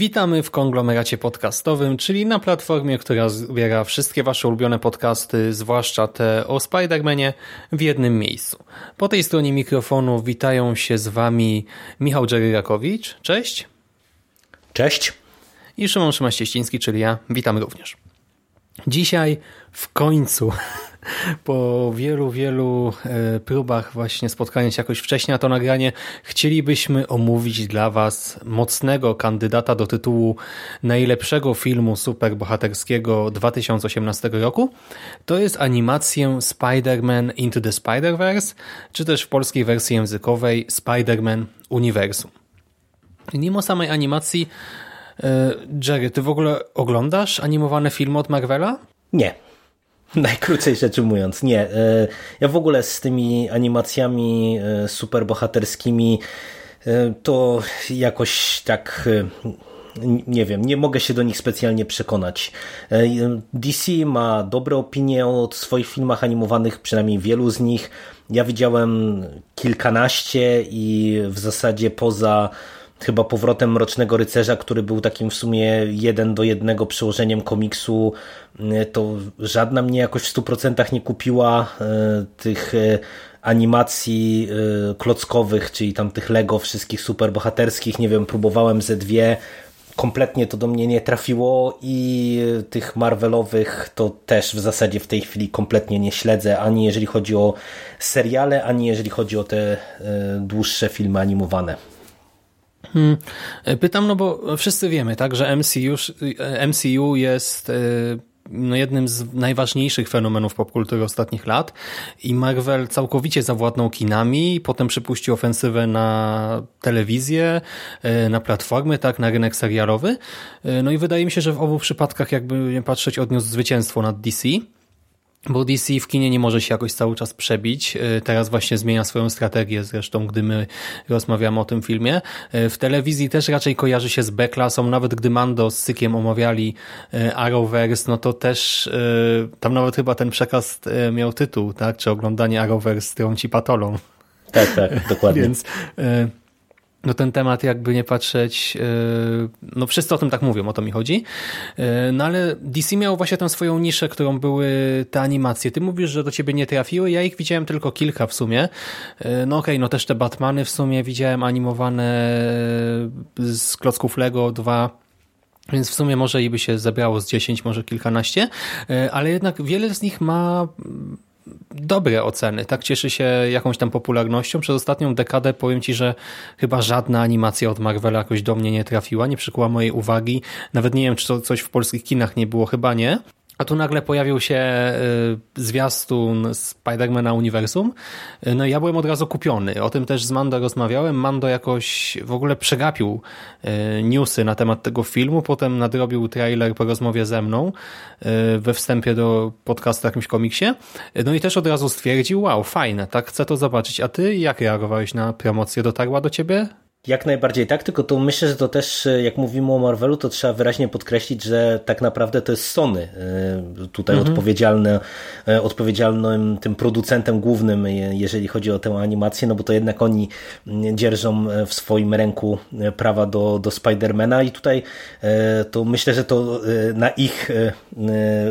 Witamy w konglomeracie podcastowym, czyli na platformie, która zbiera wszystkie Wasze ulubione podcasty, zwłaszcza te o Spider-Manie, w jednym miejscu. Po tej stronie mikrofonu witają się z Wami Michał Dżeryrakowicz, cześć. Cześć. I Szymon Szymaścieściński, czyli ja, witam również. Dzisiaj w końcu, po wielu, wielu e, próbach właśnie spotkania się jakoś wcześniej na to nagranie, chcielibyśmy omówić dla Was mocnego kandydata do tytułu najlepszego filmu superbohaterskiego 2018 roku. To jest animację Spider-Man Into the Spider-Verse, czy też w polskiej wersji językowej Spider-Man Uniwersum. Mimo samej animacji e, Jerry, ty w ogóle oglądasz animowane filmy od Marvela? Nie. Najkrócej rzecz ujmując, nie. E, ja w ogóle z tymi animacjami e, superbohaterskimi to jakoś tak nie wiem, nie mogę się do nich specjalnie przekonać. DC ma dobre opinie o swoich filmach animowanych, przynajmniej wielu z nich. Ja widziałem kilkanaście i w zasadzie poza chyba powrotem Mrocznego Rycerza, który był takim w sumie jeden do jednego przełożeniem komiksu, to żadna mnie jakoś w 100% nie kupiła tych animacji klockowych, czyli tam tych Lego wszystkich superbohaterskich, nie wiem, próbowałem ze dwie, kompletnie to do mnie nie trafiło i tych Marvelowych to też w zasadzie w tej chwili kompletnie nie śledzę, ani jeżeli chodzi o seriale, ani jeżeli chodzi o te dłuższe filmy animowane. Hmm. Pytam, no bo wszyscy wiemy, tak, że MCU, MCU jest no, jednym z najważniejszych fenomenów popkultury ostatnich lat i Marvel całkowicie zawładnął kinami, potem przypuścił ofensywę na telewizję, na platformy, tak, na rynek serialowy. No i wydaje mi się, że w obu przypadkach jakby nie patrzeć odniósł zwycięstwo nad DC. Bo DC w kinie nie może się jakoś cały czas przebić. Teraz właśnie zmienia swoją strategię, zresztą gdy my rozmawiamy o tym filmie. W telewizji też raczej kojarzy się z B-klasą, nawet gdy Mando z Sykiem omawiali Arrowverse, no to też tam nawet chyba ten przekaz miał tytuł, tak? Czy oglądanie Arrowverse trąci patolą. Tak, tak, dokładnie. Więc no ten temat jakby nie patrzeć, no wszyscy o tym tak mówią, o to mi chodzi. No ale DC miał właśnie tę swoją niszę, którą były te animacje. Ty mówisz, że do ciebie nie trafiły, ja ich widziałem tylko kilka w sumie. No okej, okay, no też te Batmany w sumie widziałem animowane z klocków Lego dwa więc w sumie może i by się zebrało z 10, może kilkanaście, ale jednak wiele z nich ma dobre oceny, tak cieszy się jakąś tam popularnością. Przez ostatnią dekadę powiem Ci, że chyba żadna animacja od Marvela jakoś do mnie nie trafiła, nie przykuła mojej uwagi. Nawet nie wiem, czy to coś w polskich kinach nie było, chyba nie. A tu nagle pojawił się zwiastun Spidermana Uniwersum. No i ja byłem od razu kupiony. O tym też z Mando rozmawiałem. Mando jakoś w ogóle przegapił newsy na temat tego filmu. Potem nadrobił trailer po rozmowie ze mną we wstępie do podcastu jakimś komiksie. No i też od razu stwierdził, wow, fajne, tak chcę to zobaczyć. A ty jak reagowałeś na promocję? Dotarła do ciebie jak najbardziej tak, tylko to myślę, że to też, jak mówimy o Marvelu, to trzeba wyraźnie podkreślić, że tak naprawdę to jest Sony tutaj mhm. odpowiedzialny, odpowiedzialnym tym producentem głównym, jeżeli chodzi o tę animację, no bo to jednak oni dzierżą w swoim ręku prawa do, do Spidermana i tutaj to myślę, że to na ich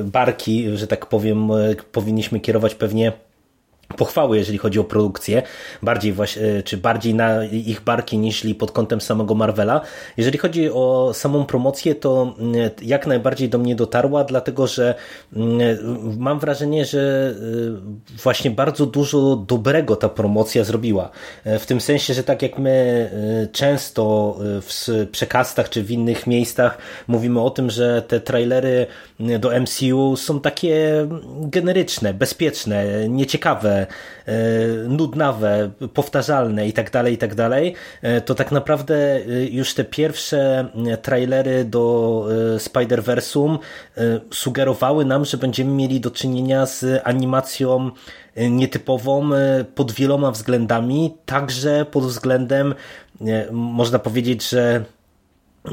barki, że tak powiem, powinniśmy kierować pewnie pochwały, jeżeli chodzi o produkcję, bardziej właśnie, czy bardziej na ich barki niż pod kątem samego Marvela. Jeżeli chodzi o samą promocję, to jak najbardziej do mnie dotarła, dlatego że mam wrażenie, że właśnie bardzo dużo dobrego ta promocja zrobiła. W tym sensie, że tak jak my często w przekastach czy w innych miejscach mówimy o tym, że te trailery do MCU są takie generyczne, bezpieczne, nieciekawe proste, nudnawe, powtarzalne i tak dalej, i tak dalej, to tak naprawdę już te pierwsze trailery do Spider-Versum sugerowały nam, że będziemy mieli do czynienia z animacją nietypową pod wieloma względami, także pod względem można powiedzieć, że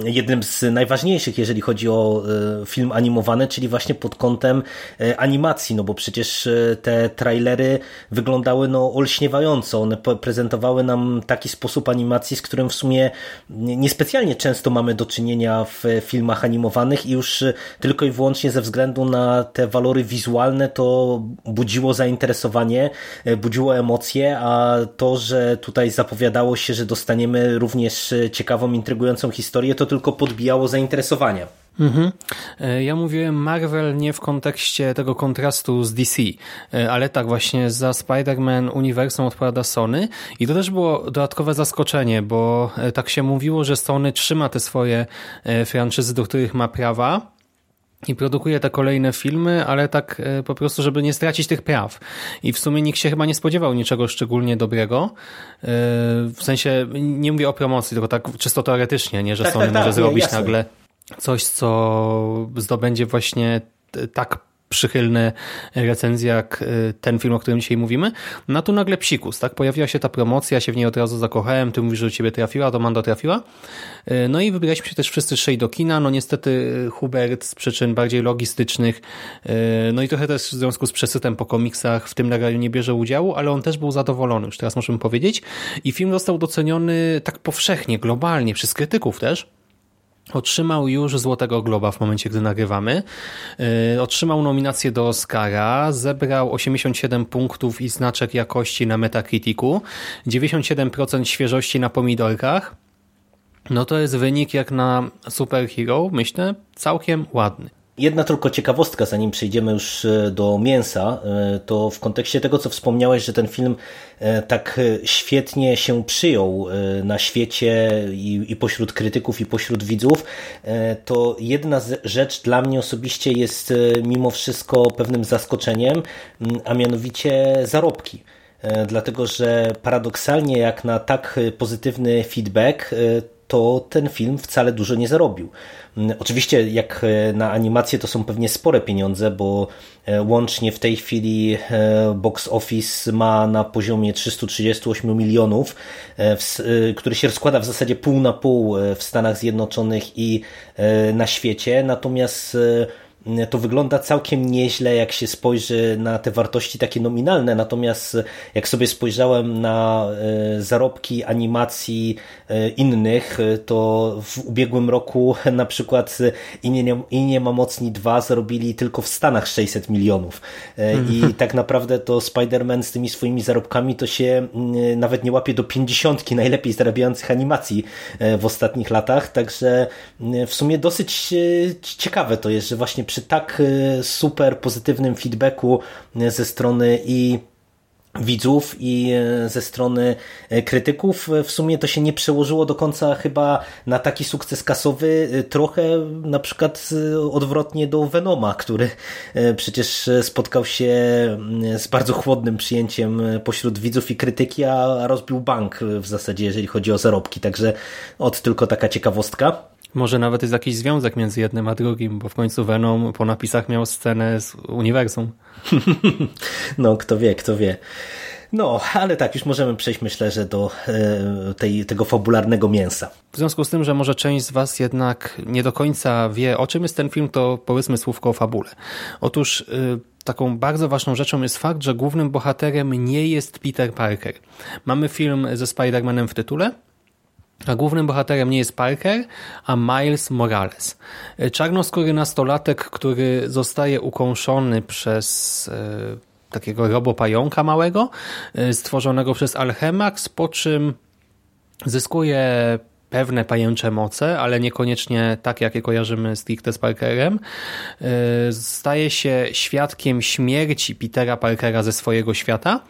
jednym z najważniejszych, jeżeli chodzi o e, film animowany, czyli właśnie pod kątem e, animacji, no bo przecież e, te trailery wyglądały no olśniewająco, one prezentowały nam taki sposób animacji, z którym w sumie niespecjalnie często mamy do czynienia w filmach animowanych i już tylko i wyłącznie ze względu na te walory wizualne to budziło zainteresowanie, budziło emocje, a to, że tutaj zapowiadało się, że dostaniemy również ciekawą, intrygującą historię, to tylko podbijało zainteresowanie. Mhm. E, ja mówiłem Marvel nie w kontekście tego kontrastu z DC, e, ale tak właśnie za Spider-Man uniwersum odpowiada Sony i to też było dodatkowe zaskoczenie, bo e, tak się mówiło, że Sony trzyma te swoje franczyzy, do których ma prawa, i produkuje te kolejne filmy, ale tak po prostu, żeby nie stracić tych praw. I w sumie nikt się chyba nie spodziewał niczego szczególnie dobrego. W sensie, nie mówię o promocji, tylko tak czysto teoretycznie, nie, że tak, Sony tak, może tak, zrobić nie, nagle coś, co zdobędzie właśnie tak przychylne recenzje jak y, ten film, o którym dzisiaj mówimy. No tu nagle psikus, tak? Pojawiła się ta promocja, ja się w niej od razu zakochałem, ty mówisz, że do ciebie trafiła, do Mando trafiła. Y, no i wybraliśmy się też wszyscy trzej do kina, no niestety y, Hubert z przyczyn bardziej logistycznych, no i trochę też w związku z przesytem po komiksach w tym nagraniu nie bierze udziału, ale on też był zadowolony, już teraz możemy powiedzieć. I film został doceniony tak powszechnie, globalnie, przez krytyków też. Otrzymał już Złotego Globa w momencie, gdy nagrywamy. Yy, otrzymał nominację do Oscara, zebrał 87 punktów i znaczek jakości na Metacriticu, 97% świeżości na pomidorkach. No to jest wynik jak na superhero, myślę, całkiem ładny. Jedna tylko ciekawostka, zanim przejdziemy już e, do mięsa, e, to w kontekście tego, co wspomniałeś, że ten film e, tak świetnie się przyjął na świecie i, pośród krytyków, i pośród widzów, to jedna rzecz dla mnie osobiście jest mimo wszystko pewnym zaskoczeniem, a mianowicie zarobki. Dlatego że paradoksalnie jak na tak pozytywny feedback, to ten film wcale dużo nie zarobił. Mm, oczywiście jak e, na animację to są pewnie spore pieniądze, bo e, łącznie w tej chwili e, box office ma na poziomie 338 milionów, który się rozkłada w zasadzie pół na pół w Stanach Zjednoczonych i na świecie. Natomiast to wygląda całkiem nieźle, jak się spojrzy na te wartości takie nominalne. Natomiast jak sobie spojrzałem na e, zarobki animacji e, innych, to w ubiegłym roku na przykład Inie, Inie ma mocni 2 zarobili tylko w Stanach 600 milionów. E, I mhm. tak naprawdę to Spider-Man z tymi swoimi zarobkami to się nawet nie łapie do 50 najlepiej zarabiających animacji w ostatnich latach. Także w sumie dosyć ciekawe to jest, że właśnie przy przy tak y, super pozytywnym feedbacku y, ze strony i widzów i y, ze strony krytyków. W sumie to się nie przełożyło do końca chyba na taki sukces kasowy, trochę na przykład odwrotnie do Venoma, który przecież spotkał się z bardzo chłodnym przyjęciem pośród widzów i krytyki, a rozbił bank w zasadzie, jeżeli chodzi o zarobki. Także od tylko taka ciekawostka. Może nawet jest jakiś związek między jednym a drugim, bo w końcu Venom po napisach miał scenę z uniwersum. no, kto wie, kto wie. No, ale tak, już możemy przejść myślę, że do e, tej, tego fabularnego mięsa. W związku z tym, że może część z Was jednak nie do końca wie, o czym jest ten film, to powiedzmy słówko o fabule. Otóż y, taką bardzo ważną rzeczą jest fakt, że głównym bohaterem nie jest Peter Parker. Mamy film ze Spider-Manem w tytule, a głównym bohaterem nie jest Parker, a Miles Morales. Czarnoskóry nastolatek, który zostaje ukąszony przez e, takiego robopająka małego, e, stworzonego przez Alchemax, po czym zyskuje pewne pajęcze moce, ale niekoniecznie tak, jakie kojarzymy stricte z Parkerem. E, staje się świadkiem śmierci Petera Parkera ze swojego świata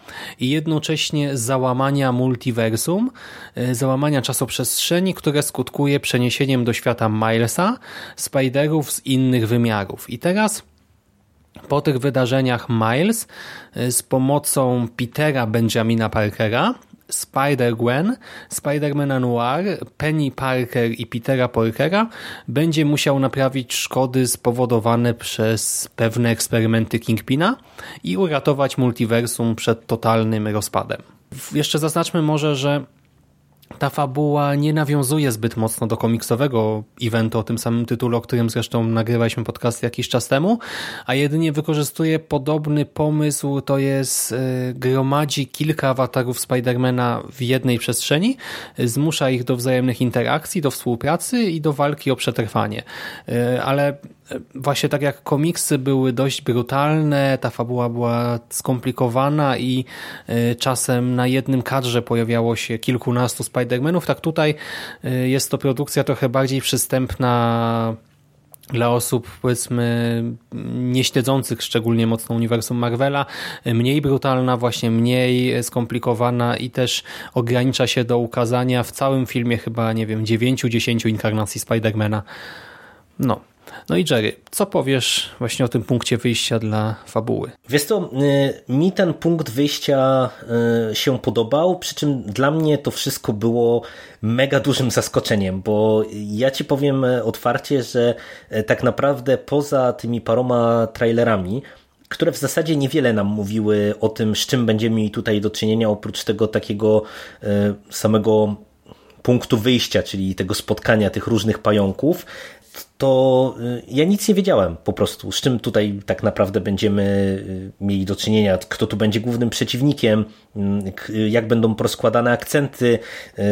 i jednocześnie załamania multiversum, e, załamania czasoprzestrzeni, które skutkuje przeniesieniem do świata Milesa Spiderów z innych wymiarów. I teraz po tych wydarzeniach Miles z pomocą Petera Benjamina Parkera Spider-Gwen, Spider-Mana Noir, Penny Parker i Petera Parkera będzie musiał naprawić szkody spowodowane przez pewne eksperymenty Kingpina i uratować multiversum przed totalnym rozpadem. Jeszcze zaznaczmy może, że ta fabuła nie nawiązuje zbyt mocno do komiksowego eventu o tym samym tytule, o którym zresztą nagrywaliśmy podcast jakiś czas temu, a jedynie wykorzystuje podobny pomysł, to jest y, gromadzi kilka awatarów Spidermana w jednej przestrzeni, zmusza ich do wzajemnych interakcji, do współpracy i do walki o przetrwanie. Y, ale właśnie tak jak komiksy były dość brutalne, ta fabuła była skomplikowana i e, czasem na jednym kadrze pojawiało się kilkunastu Spider-Manów, tak tutaj e, jest to produkcja trochę bardziej przystępna dla osób powiedzmy nieśledzących szczególnie mocno uniwersum Marvela, mniej brutalna, właśnie mniej skomplikowana i też ogranicza się do ukazania w całym filmie chyba, nie wiem, 9-10 inkarnacji Spidermana. No, no i Jerry, co powiesz właśnie o tym punkcie wyjścia dla fabuły? Wiesz co, y, mi ten punkt wyjścia y, się podobał, przy czym dla mnie to wszystko było mega dużym zaskoczeniem, bo ja ci powiem otwarcie, że y, tak naprawdę poza tymi paroma trailerami, które w zasadzie niewiele nam mówiły o tym, z czym będziemy mieli tutaj do czynienia, oprócz tego takiego samego punktu wyjścia, czyli tego spotkania tych różnych pająków, to y, ja nic nie wiedziałem po prostu, z czym tutaj tak naprawdę będziemy y, mieli do czynienia, kto tu będzie głównym przeciwnikiem, y, jak będą rozkładane akcenty,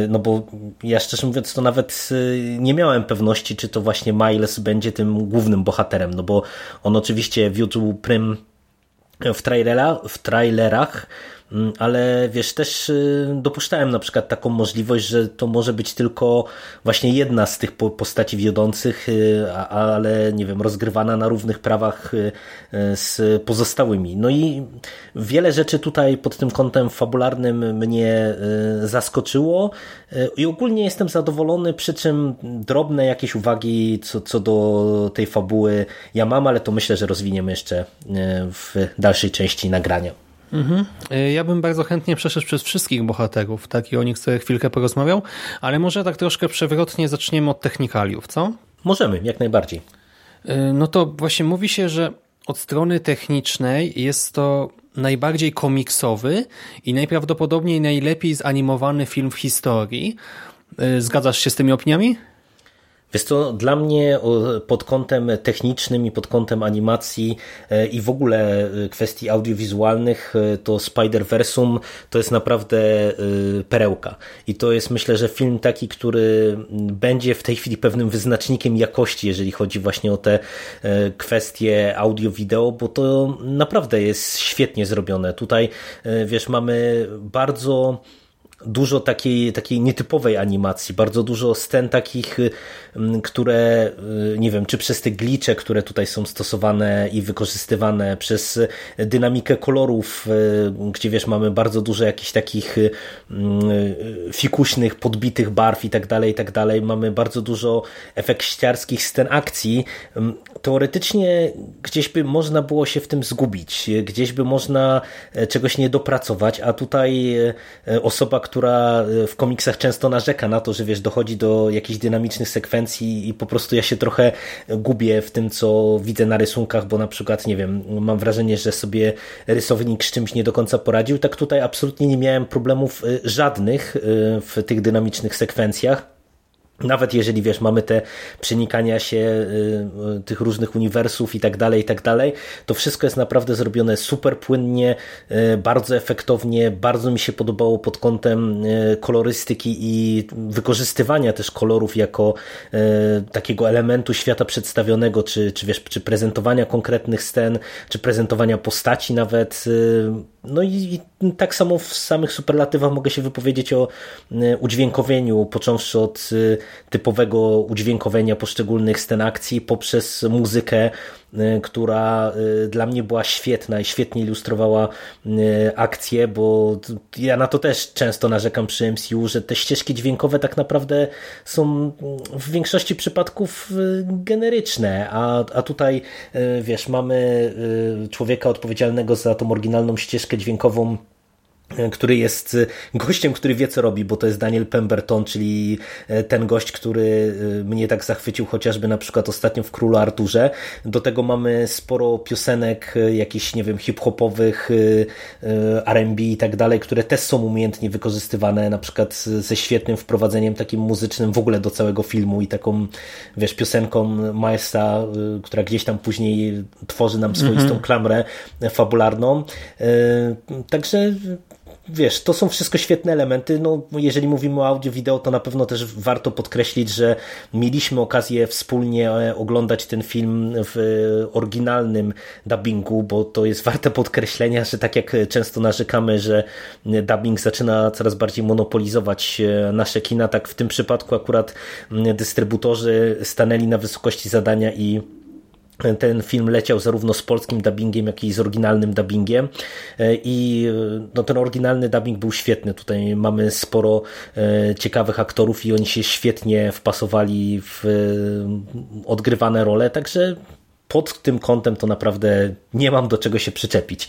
no bo ja szczerze mówiąc to nawet nie miałem pewności, czy to właśnie Miles będzie tym głównym bohaterem, no bo on oczywiście wiódł prym w, trailera, w trailerach, Mm, ale wiesz, też y, dopuszczałem na przykład taką możliwość, że to może być tylko właśnie jedna z tych postaci wiodących, y, ale nie wiem, rozgrywana na równych prawach y, z pozostałymi. No i wiele rzeczy tutaj pod tym kątem fabularnym mnie zaskoczyło i ogólnie jestem zadowolony, przy czym drobne jakieś uwagi co, co do tej fabuły ja mam, ale to myślę, że rozwiniemy jeszcze w dalszej części nagrania. Mhm. Y, ja bym bardzo chętnie przeszedł przez wszystkich bohaterów, tak i o nich sobie chwilkę porozmawiał, ale może tak troszkę przewrotnie zaczniemy od technikaliów, co? Możemy, jak najbardziej. Y, no to właśnie mówi się, że od strony technicznej jest to najbardziej komiksowy i najprawdopodobniej najlepiej zanimowany film w historii. Y, zgadzasz się z tymi opiniami? Wiesz co, dla mnie pod kątem technicznym i pod kątem animacji e, i w ogóle e, kwestii audiowizualnych e, to Spider-Versum to jest naprawdę perełka. I to jest myślę, że film taki, który będzie w tej chwili pewnym wyznacznikiem jakości, jeżeli chodzi właśnie o te kwestie audio-wideo, bo to naprawdę jest świetnie zrobione. Tutaj wiesz, mamy bardzo dużo takiej, takiej nietypowej animacji, bardzo dużo scen takich, które nie wiem, czy przez te glicze, które tutaj są stosowane i wykorzystywane, przez dynamikę kolorów, gdzie wiesz, mamy bardzo dużo jakichś takich fikuśnych, podbitych barw i tak dalej, i tak dalej. Mamy bardzo dużo efekciarskich scen akcji. Teoretycznie gdzieś by można było się w tym zgubić, gdzieś by można e, czegoś nie dopracować, a tutaj e, osoba, która e, w komiksach często narzeka na to, że wiesz, dochodzi do jakichś dynamicznych sekwencji i po prostu ja się trochę gubię w tym, co widzę na rysunkach, bo na przykład, nie wiem, mam wrażenie, że sobie rysownik z czymś nie do końca poradził. Tak tutaj absolutnie nie miałem problemów żadnych w tych dynamicznych sekwencjach. Nawet jeżeli, wiesz, mamy te przenikania się y, y, tych różnych uniwersów i tak dalej, i tak dalej, to wszystko jest naprawdę zrobione super płynnie, y, bardzo efektownie, bardzo mi się podobało pod kątem kolorystyki i wykorzystywania też kolorów jako takiego elementu świata przedstawionego, czy, czy wiesz, czy prezentowania konkretnych scen, czy prezentowania postaci nawet. No i, i tak samo w samych superlatywach mogę się wypowiedzieć o udźwiękowieniu, począwszy od typowego udźwiękowienia poszczególnych scen akcji poprzez muzykę, która dla mnie była świetna i świetnie ilustrowała akcje, bo ja na to też często narzekam przy MCU, że te ścieżki dźwiękowe tak naprawdę są w większości przypadków generyczne, a, a tutaj wiesz, mamy człowieka odpowiedzialnego za tą oryginalną ścieżkę dźwiękową który jest gościem, który wie co robi, bo to jest Daniel Pemberton, czyli ten gość, który mnie tak zachwycił chociażby na przykład ostatnio w Królu Arturze. Do tego mamy sporo piosenek jakichś, nie wiem, hip-hopowych, R&B i tak dalej, które też są umiejętnie wykorzystywane na przykład ze świetnym wprowadzeniem takim muzycznym w ogóle do całego filmu i taką, wiesz, piosenką Maesta, która gdzieś tam później tworzy nam swoistą mm -hmm. klamrę fabularną. Także wiesz, to są wszystko świetne elementy. No, jeżeli mówimy o audio, wideo, to na pewno też warto podkreślić, że mieliśmy okazję wspólnie e, oglądać ten film w oryginalnym dubbingu, bo to jest warte podkreślenia, że tak jak często narzekamy, że dubbing zaczyna coraz bardziej monopolizować e, nasze kina, tak w tym przypadku akurat dystrybutorzy stanęli na wysokości zadania i ten film leciał zarówno z polskim dubbingiem, jak i z oryginalnym dubbingiem e, i no, ten oryginalny dubbing był świetny. Tutaj mamy sporo e, ciekawych aktorów i oni się świetnie wpasowali w e, odgrywane role, także pod tym kątem to naprawdę nie mam do czego się przyczepić.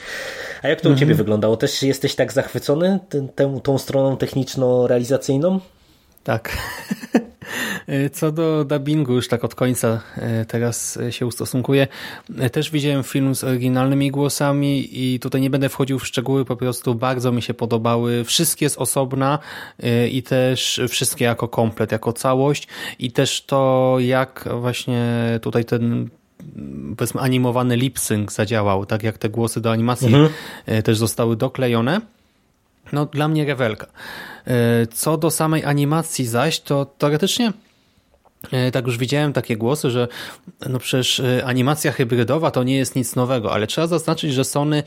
A jak to u Ciebie mhm. wyglądało? Też jesteś tak zachwycony tą, tą stroną techniczno-realizacyjną? Tak. Co do dubbingu, już tak od końca e, teraz się ustosunkuję. E, też widziałem film z oryginalnymi głosami i tutaj nie będę wchodził w szczegóły, po prostu bardzo mi się podobały. Wszystkie z osobna e, i też wszystkie jako komplet, jako całość i też to, jak właśnie tutaj ten powiedzmy animowany lip sync zadziałał, tak jak te głosy do animacji mhm. też zostały doklejone. No dla mnie rewelka. E, co do samej animacji zaś, to teoretycznie e, tak już widziałem takie głosy, że no przecież e, animacja hybrydowa to nie jest nic nowego, ale trzeba zaznaczyć, że Sony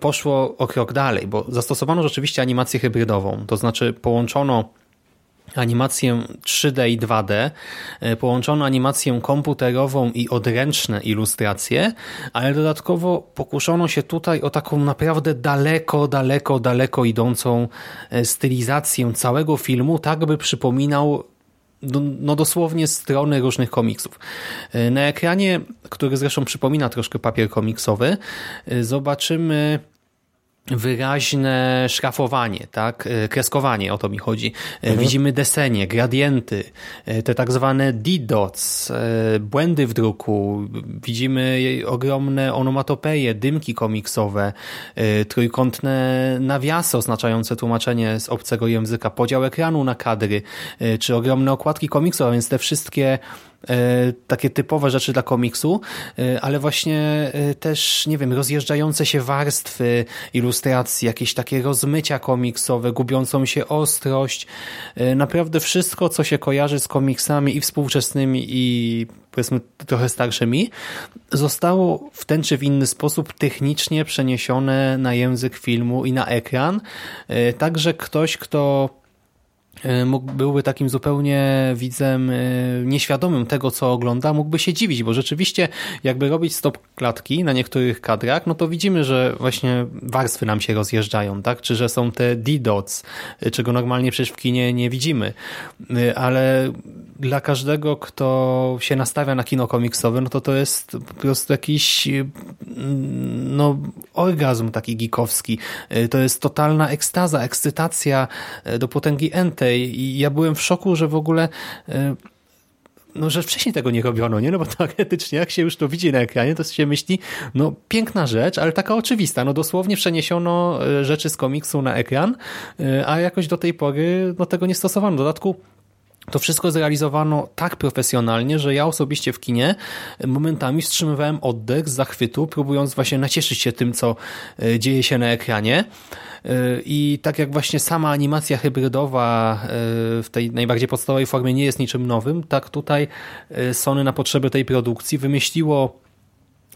poszło o krok dalej, bo zastosowano rzeczywiście animację hybrydową, to znaczy połączono animację 3D i 2D, e, połączono animację komputerową i odręczne ilustracje, ale dodatkowo pokuszono się tutaj o taką naprawdę daleko, daleko, daleko idącą e, stylizację całego filmu, tak by przypominał no dosłownie strony różnych komiksów. E, na ekranie, który zresztą przypomina troszkę papier komiksowy, zobaczymy wyraźne szrafowanie, tak? E, kreskowanie, o to mi chodzi. E, mhm. Widzimy desenie, gradienty, e, te tak zwane D-dots, błędy w druku, widzimy ogromne onomatopeje, dymki komiksowe, trójkątne nawiasy oznaczające tłumaczenie z obcego języka, podział ekranu na kadry, czy ogromne okładki komiksowe, więc te wszystkie takie typowe rzeczy dla komiksu, e, ale właśnie e, też, nie wiem, rozjeżdżające się warstwy ilustracji, jakieś takie rozmycia komiksowe, gubiącą się ostrość, naprawdę wszystko, co się kojarzy z komiksami i współczesnymi i powiedzmy trochę starszymi, zostało w ten czy w inny sposób technicznie przeniesione na język filmu i na ekran, także ktoś, kto E, mógł, byłby takim zupełnie widzem e, nieświadomym tego, co ogląda, mógłby się dziwić, bo rzeczywiście jakby robić stop klatki na niektórych kadrach, no to widzimy, że właśnie warstwy nam się rozjeżdżają, tak? Czy że są te D-dots, e, czego normalnie przecież w kinie nie widzimy. Ale dla każdego, kto się nastawia na kino komiksowe, no to to jest po prostu jakiś no, orgazm taki gikowski. To jest totalna ekstaza, ekscytacja do potęgi ente i ja byłem w szoku, że w ogóle e, no, że wcześniej tego nie robiono, nie? No bo teoretycznie, jak się już to widzi na ekranie, to się myśli, no piękna rzecz, ale taka oczywista. No dosłownie przeniesiono e, rzeczy z komiksu na ekran, e, a jakoś do tej pory no, tego nie stosowano. W dodatku to wszystko zrealizowano tak profesjonalnie, że ja osobiście w kinie momentami wstrzymywałem oddech z zachwytu, próbując właśnie nacieszyć się tym, co dzieje się na ekranie. I tak jak właśnie sama animacja hybrydowa e, w tej najbardziej podstawowej formie nie jest niczym nowym, tak tutaj e, Sony na potrzeby tej produkcji wymyśliło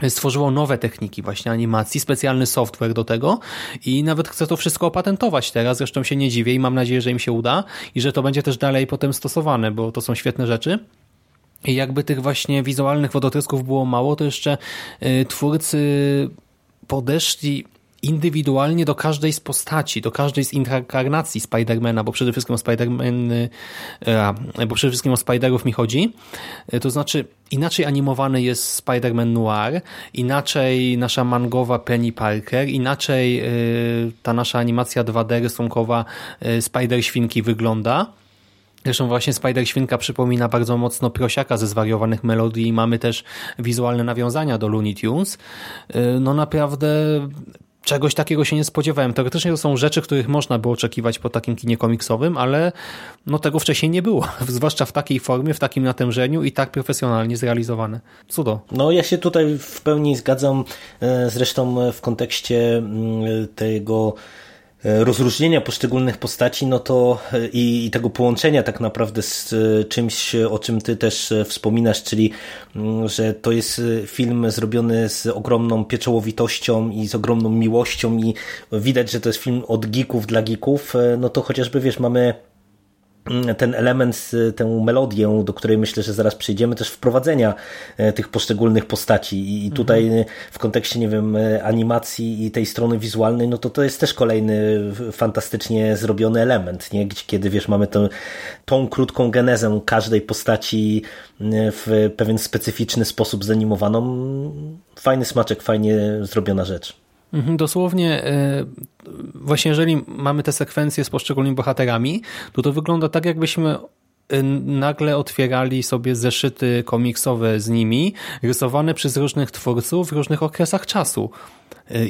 stworzyło nowe techniki właśnie animacji, specjalny software do tego i nawet chce to wszystko opatentować teraz, zresztą się nie dziwię i mam nadzieję, że im się uda i że to będzie też dalej potem stosowane, bo to są świetne rzeczy. I jakby tych właśnie wizualnych wodotrysków było mało, to jeszcze y, twórcy podeszli indywidualnie do każdej z postaci, do każdej z inkarnacji Spidermana, bo przede wszystkim o Spiderman, bo przede wszystkim o Spiderów mi chodzi. To znaczy inaczej animowany jest Spider-Man Noir, inaczej nasza mangowa Penny Parker, inaczej y, ta nasza animacja 2D rysunkowa Spider-Świnki wygląda. Zresztą właśnie Spider-Świnka przypomina bardzo mocno prosiaka ze zwariowanych melodii i mamy też wizualne nawiązania do Looney Tunes. No naprawdę czegoś takiego się nie spodziewałem. Teoretycznie to są rzeczy, których można było oczekiwać po takim kinie komiksowym, ale no tego wcześniej nie było. Zwłaszcza w takiej formie, w takim natężeniu i tak profesjonalnie zrealizowane. Cudo. No ja się tutaj w pełni zgadzam. E, zresztą w kontekście mm, tego E, rozróżnienia poszczególnych postaci, no to e, i, i, tego połączenia tak naprawdę z e, czymś, o czym ty też wspominasz, czyli mm, że to jest film zrobiony z ogromną pieczołowitością i z ogromną miłością i widać, że to jest film od geeków dla geeków, no to chociażby wiesz, mamy ten element, tę melodię, do której myślę, że zaraz przejdziemy, też wprowadzenia e, tych poszczególnych postaci. I tutaj mhm. w kontekście, nie wiem, e, animacji i tej strony wizualnej, no to to jest też kolejny fantastycznie zrobiony element, nie? kiedy wiesz, mamy tą, tą krótką genezę każdej postaci w pewien specyficzny sposób zanimowaną. Fajny smaczek, fajnie zrobiona rzecz. Mhm, dosłownie, e, właśnie jeżeli mamy te sekwencje z poszczególnymi bohaterami, to to wygląda tak, jakbyśmy e, nagle otwierali sobie zeszyty komiksowe z nimi, rysowane przez różnych twórców w różnych okresach czasu.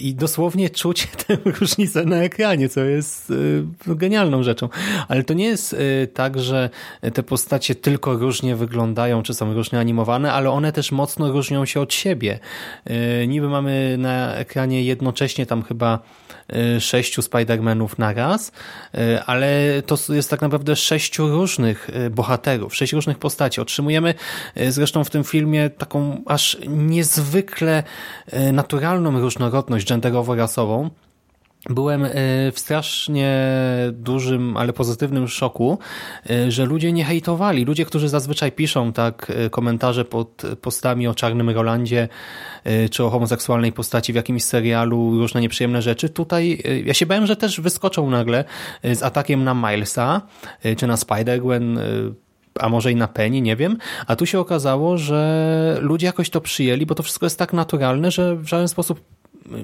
I dosłownie czuć tę różnicę na ekranie, co jest y, genialną rzeczą. Ale to nie jest y, tak, że te postacie tylko różnie wyglądają, czy są różnie animowane, ale one też mocno różnią się od siebie. Y, niby mamy na ekranie jednocześnie tam chyba sześciu Spider-Manów na raz, ale to jest tak naprawdę sześciu różnych bohaterów, sześć różnych postaci. Otrzymujemy zresztą w tym filmie taką aż niezwykle naturalną różnorodność genderowo-rasową, byłem e, w strasznie dużym, ale pozytywnym szoku, e, że ludzie nie hejtowali. Ludzie, którzy zazwyczaj piszą tak e, komentarze pod postami o czarnym Rolandzie czy o homoseksualnej postaci w jakimś serialu, różne nieprzyjemne rzeczy. Tutaj ja się bałem, że też wyskoczą nagle z atakiem na Milesa czy na Spider-Gwen a może i na Penny, nie wiem. A tu się okazało, że ludzie jakoś to przyjęli, bo to wszystko jest tak naturalne, że w żaden sposób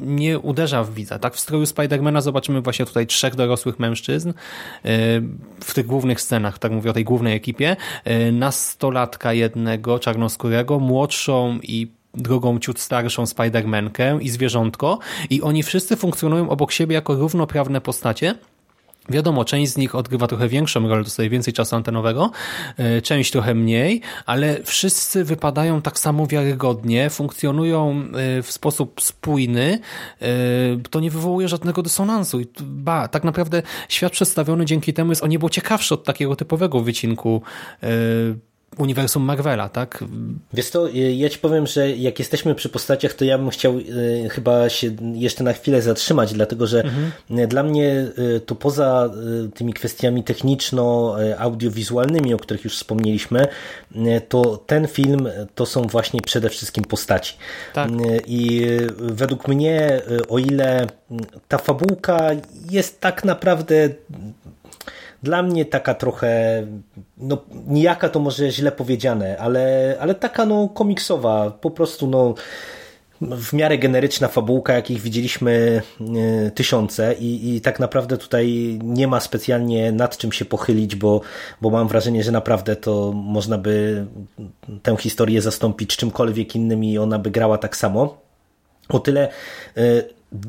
nie uderza w widza. Tak w stroju Spidermana zobaczymy właśnie tutaj trzech dorosłych mężczyzn e, w tych głównych scenach, tak mówię o tej głównej ekipie, e, nastolatka jednego czarnoskórego, młodszą i drugą ciut starszą Spidermankę i zwierzątko. I oni wszyscy funkcjonują obok siebie jako równoprawne postacie, Wiadomo, część z nich odgrywa trochę większą rolę, dostaje więcej czasu antenowego, e, część trochę mniej, ale wszyscy wypadają tak samo wiarygodnie, funkcjonują e, w sposób spójny, e, to nie wywołuje żadnego dysonansu. Ba, tak naprawdę świat przedstawiony dzięki temu jest o niebo ciekawszy od takiego typowego wycinku uniwersum Marvela, tak? Wiesz to, y, ja ci powiem, że jak jesteśmy przy postaciach, to ja bym chciał y, chyba się jeszcze na chwilę zatrzymać, dlatego że mhm. dla mnie y, to poza tymi kwestiami techniczno-audiowizualnymi, o których już wspomnieliśmy, to ten film to są właśnie przede wszystkim postaci. Tak. I według mnie, o ile ta fabułka jest tak naprawdę dla mnie taka trochę, no nijaka to może źle powiedziane, ale, ale taka no komiksowa, po prostu no w miarę generyczna fabułka, jakich widzieliśmy e, tysiące i, i tak naprawdę tutaj nie ma specjalnie nad czym się pochylić, bo, bo mam wrażenie, że naprawdę to można by tę historię zastąpić czymkolwiek innym i ona by grała tak samo. O tyle e,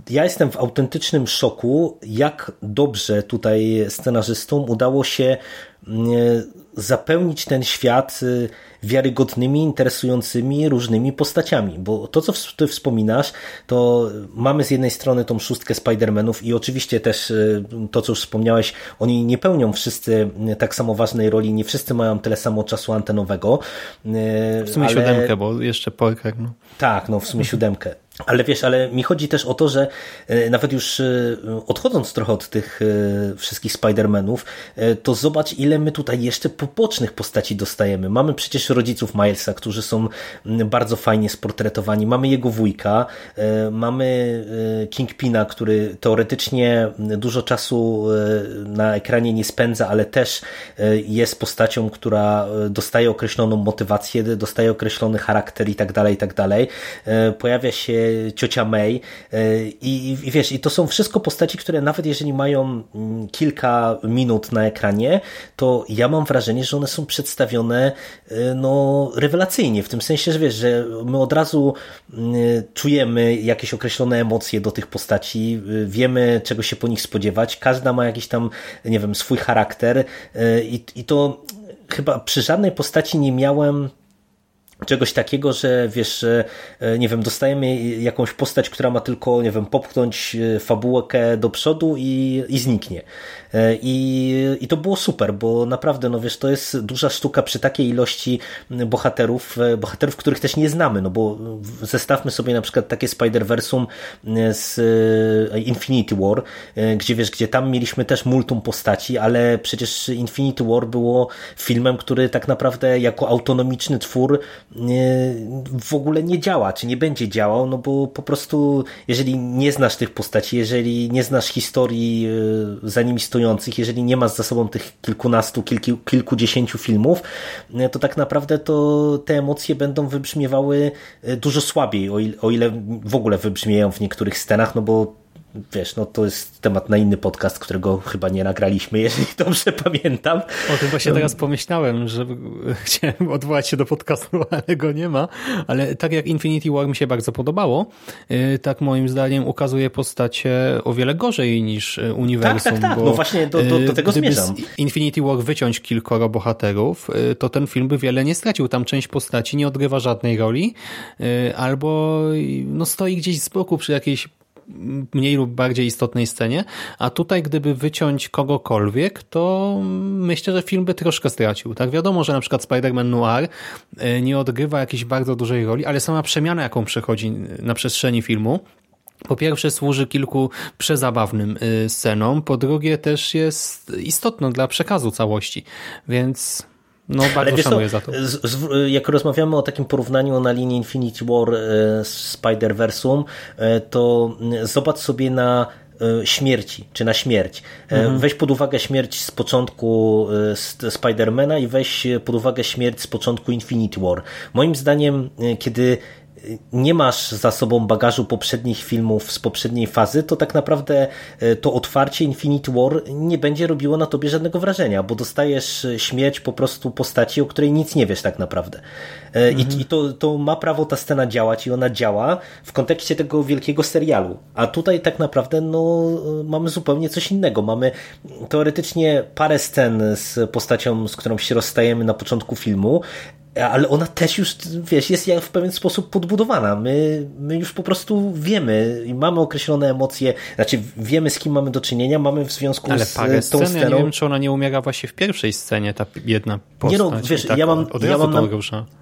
ja jestem w autentycznym szoku, jak dobrze tutaj scenarzystom udało się mm, zapełnić ten świat y, wiarygodnymi, interesującymi różnymi postaciami, bo to, co ty wspominasz, to mamy z jednej strony tą szóstkę Spider-Manów i oczywiście też y, to, co już wspomniałeś, oni nie pełnią wszyscy tak samo ważnej roli, nie wszyscy mają tyle samo czasu antenowego. W sumie ale... siódemkę, bo jeszcze Parker. No. Tak, no w sumie siódemkę. Ale wiesz, ale mi chodzi też o to, że e, nawet już e, odchodząc trochę od tych e, wszystkich Spider-Manów, to zobacz, ile my tutaj jeszcze pobocznych postaci dostajemy. Mamy przecież rodziców Milesa, którzy są bardzo fajnie sportretowani. Mamy jego wujka, mamy Kingpina, który teoretycznie dużo czasu na ekranie nie spędza, ale też jest postacią, która dostaje określoną motywację, dostaje określony charakter i tak dalej, i tak dalej. Pojawia się ciocia May e, i, i wiesz, i to są wszystko postaci, które nawet jeżeli mają mm, kilka minut na ekranie, to ja mam wrażenie, że one są przedstawione e, no, rewelacyjnie, w tym sensie, że wiesz, że my od razu mm, czujemy jakieś określone emocje do tych postaci, e, wiemy czego się po nich spodziewać, każda ma jakiś tam, nie wiem, swój charakter i, i to chyba przy żadnej postaci nie miałem czegoś takiego, że wiesz, e, nie wiem, dostajemy jakąś postać, która ma tylko, nie wiem, popchnąć e, fabułkę do przodu i, i zniknie. E, I, I to było super, bo naprawdę, no wiesz, to jest duża sztuka przy takiej ilości bohaterów, bohaterów, których też nie znamy, no bo zestawmy sobie na przykład takie Spider-Versum z Infinity War, gdzie wiesz, gdzie tam mieliśmy też multum postaci, ale przecież Infinity War było filmem, który tak naprawdę jako autonomiczny twór w ogóle nie działa, czy nie będzie działał, no bo po prostu jeżeli nie znasz tych postaci, jeżeli nie znasz historii e, za nimi jeżeli nie masz za sobą tych kilkunastu, kilku, kilkudziesięciu filmów, e, to tak naprawdę to te emocje będą wybrzmiewały e, dużo słabiej, o ile, o ile w ogóle wybrzmieją w niektórych scenach, no bo wiesz, no to jest temat na inny podcast, którego chyba nie nagraliśmy, jeżeli dobrze pamiętam. O tym właśnie teraz pomyślałem, że chciałem odwołać się do podcastu, ale go nie ma, ale tak jak Infinity War mi się bardzo podobało, y, tak moim zdaniem ukazuje postacie o wiele gorzej niż y, uniwersum. Tak, tak, tak, no właśnie do, do, do tego zmierzam. Infinity War wyciąć kilkoro bohaterów, y, to ten film by wiele nie stracił. Tam część postaci nie odgrywa żadnej roli, albo no stoi gdzieś z boku przy jakiejś mniej lub bardziej istotnej scenie, a tutaj gdyby wyciąć kogokolwiek, to myślę, że film by troszkę stracił. Tak wiadomo, że na przykład Spider-Man Noir e, nie odgrywa jakiejś bardzo dużej roli, ale sama przemiana, jaką przechodzi na przestrzeni filmu, po pierwsze służy kilku przezabawnym e, scenom, po drugie też jest istotną dla przekazu całości, więc no, bardzo Ale szanuję za to. Z, z, jak rozmawiamy o takim porównaniu na linii Infinity War e, z Spider-Versum, e, to zobacz sobie na e, śmierci, czy na śmierć. Mhm. Weź pod uwagę śmierć z początku Spidermana i weź pod uwagę śmierć z początku Infinity War. Moim zdaniem, kiedy nie masz za sobą bagażu poprzednich filmów z poprzedniej fazy, to tak naprawdę e, to otwarcie Infinity War nie będzie robiło na tobie żadnego wrażenia, bo dostajesz e, śmierć po prostu postaci, o której nic nie wiesz tak naprawdę. Mhm. I, i to, to ma prawo ta scena działać i ona działa w kontekście tego wielkiego serialu. A tutaj tak naprawdę no, mamy zupełnie coś innego. Mamy teoretycznie parę scen z postacią, z którą się rozstajemy na początku filmu, ale ona też już, wiesz, jest w pewien sposób podbudowana. My, my już po prostu wiemy i mamy określone emocje, znaczy wiemy z kim mamy do czynienia, mamy w związku ale z parę tą scen, sceną... Ja nie wiem, czy ona nie umiera właśnie w pierwszej scenie, ta jedna postać. Nie no, wiesz, tak ja, mam, ja, mam na,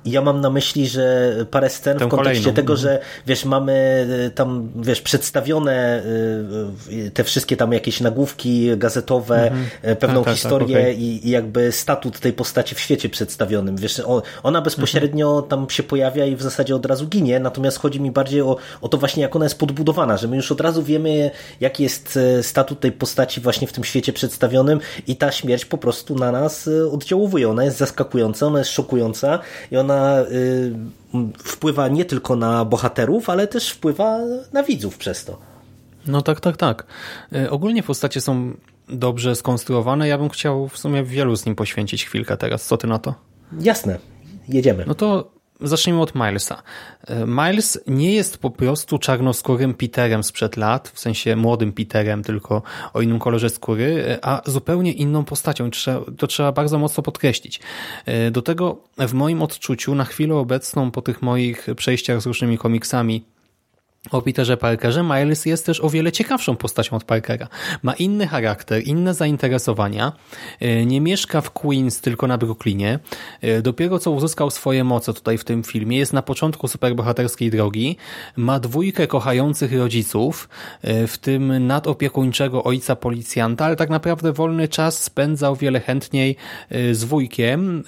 ja mam na myśli, że parę scen Tę w kontekście kolejną. tego, że wiesz, mamy y, tam, wiesz, przedstawione y, y, te wszystkie tam jakieś nagłówki gazetowe, mhm. pewną tak, tak, historię tak, okay. i, i, jakby statut tej postaci w świecie przedstawionym. Wiesz, on, ona bezpośrednio tam się pojawia i w zasadzie od razu ginie, natomiast chodzi mi bardziej o, o to właśnie, jak ona jest podbudowana, że my już od razu wiemy, jaki jest e, statut tej postaci właśnie w tym świecie przedstawionym i ta śmierć po prostu na nas e, oddziałuje. Ona jest zaskakująca, ona jest szokująca i ona y, wpływa nie tylko na bohaterów, ale też wpływa na widzów przez to. No tak, tak, tak. Ogólnie postacie są dobrze skonstruowane. Ja bym chciał w sumie wielu z nim poświęcić chwilkę teraz. Co ty na to? Jasne jedziemy. No to zacznijmy od Milesa. Miles nie jest po prostu czarnoskórym Peterem sprzed lat, w sensie młodym Peterem, tylko o innym kolorze skóry, a zupełnie inną postacią. To trzeba bardzo mocno podkreślić. Do tego w moim odczuciu na chwilę obecną, po tych moich przejściach z różnymi komiksami, o Peterze Parkerze, Miles jest też o wiele ciekawszą postacią od Parkera. Ma inny charakter, inne zainteresowania, e, nie mieszka w Queens, tylko na Brooklynie. E, dopiero co uzyskał swoje moce tutaj w tym filmie, jest na początku superbohaterskiej drogi, ma dwójkę kochających rodziców, e, w tym nadopiekuńczego ojca policjanta, ale tak naprawdę wolny czas spędza o wiele chętniej z wujkiem,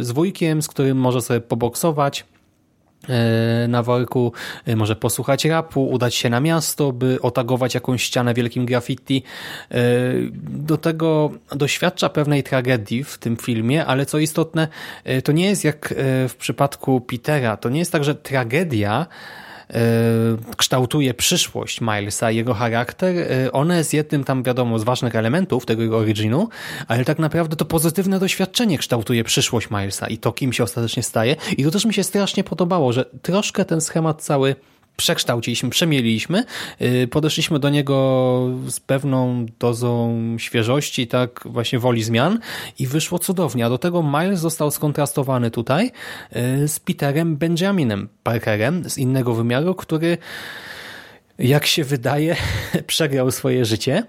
z wujkiem, z którym może sobie poboksować, na worku, e, może posłuchać rapu, udać się na miasto, by otagować jakąś ścianę wielkim graffiti. E, do tego doświadcza pewnej tragedii w tym filmie, ale co istotne, to nie jest jak w przypadku Petera, to nie jest tak, że tragedia E, kształtuje przyszłość Milesa, jego charakter, e, ona jest jednym tam, wiadomo, z ważnych elementów tego jego originu, ale tak naprawdę to pozytywne doświadczenie kształtuje przyszłość Milesa i to, kim się ostatecznie staje. I to też mi się strasznie podobało, że troszkę ten schemat cały przekształciliśmy, przemieliliśmy, y, podeszliśmy do niego z pewną dozą świeżości, tak właśnie woli zmian i wyszło cudownie. A do tego Miles został skontrastowany tutaj y, z Peterem Benjaminem Parkerem z innego wymiaru, który jak się wydaje, przegrał swoje życie.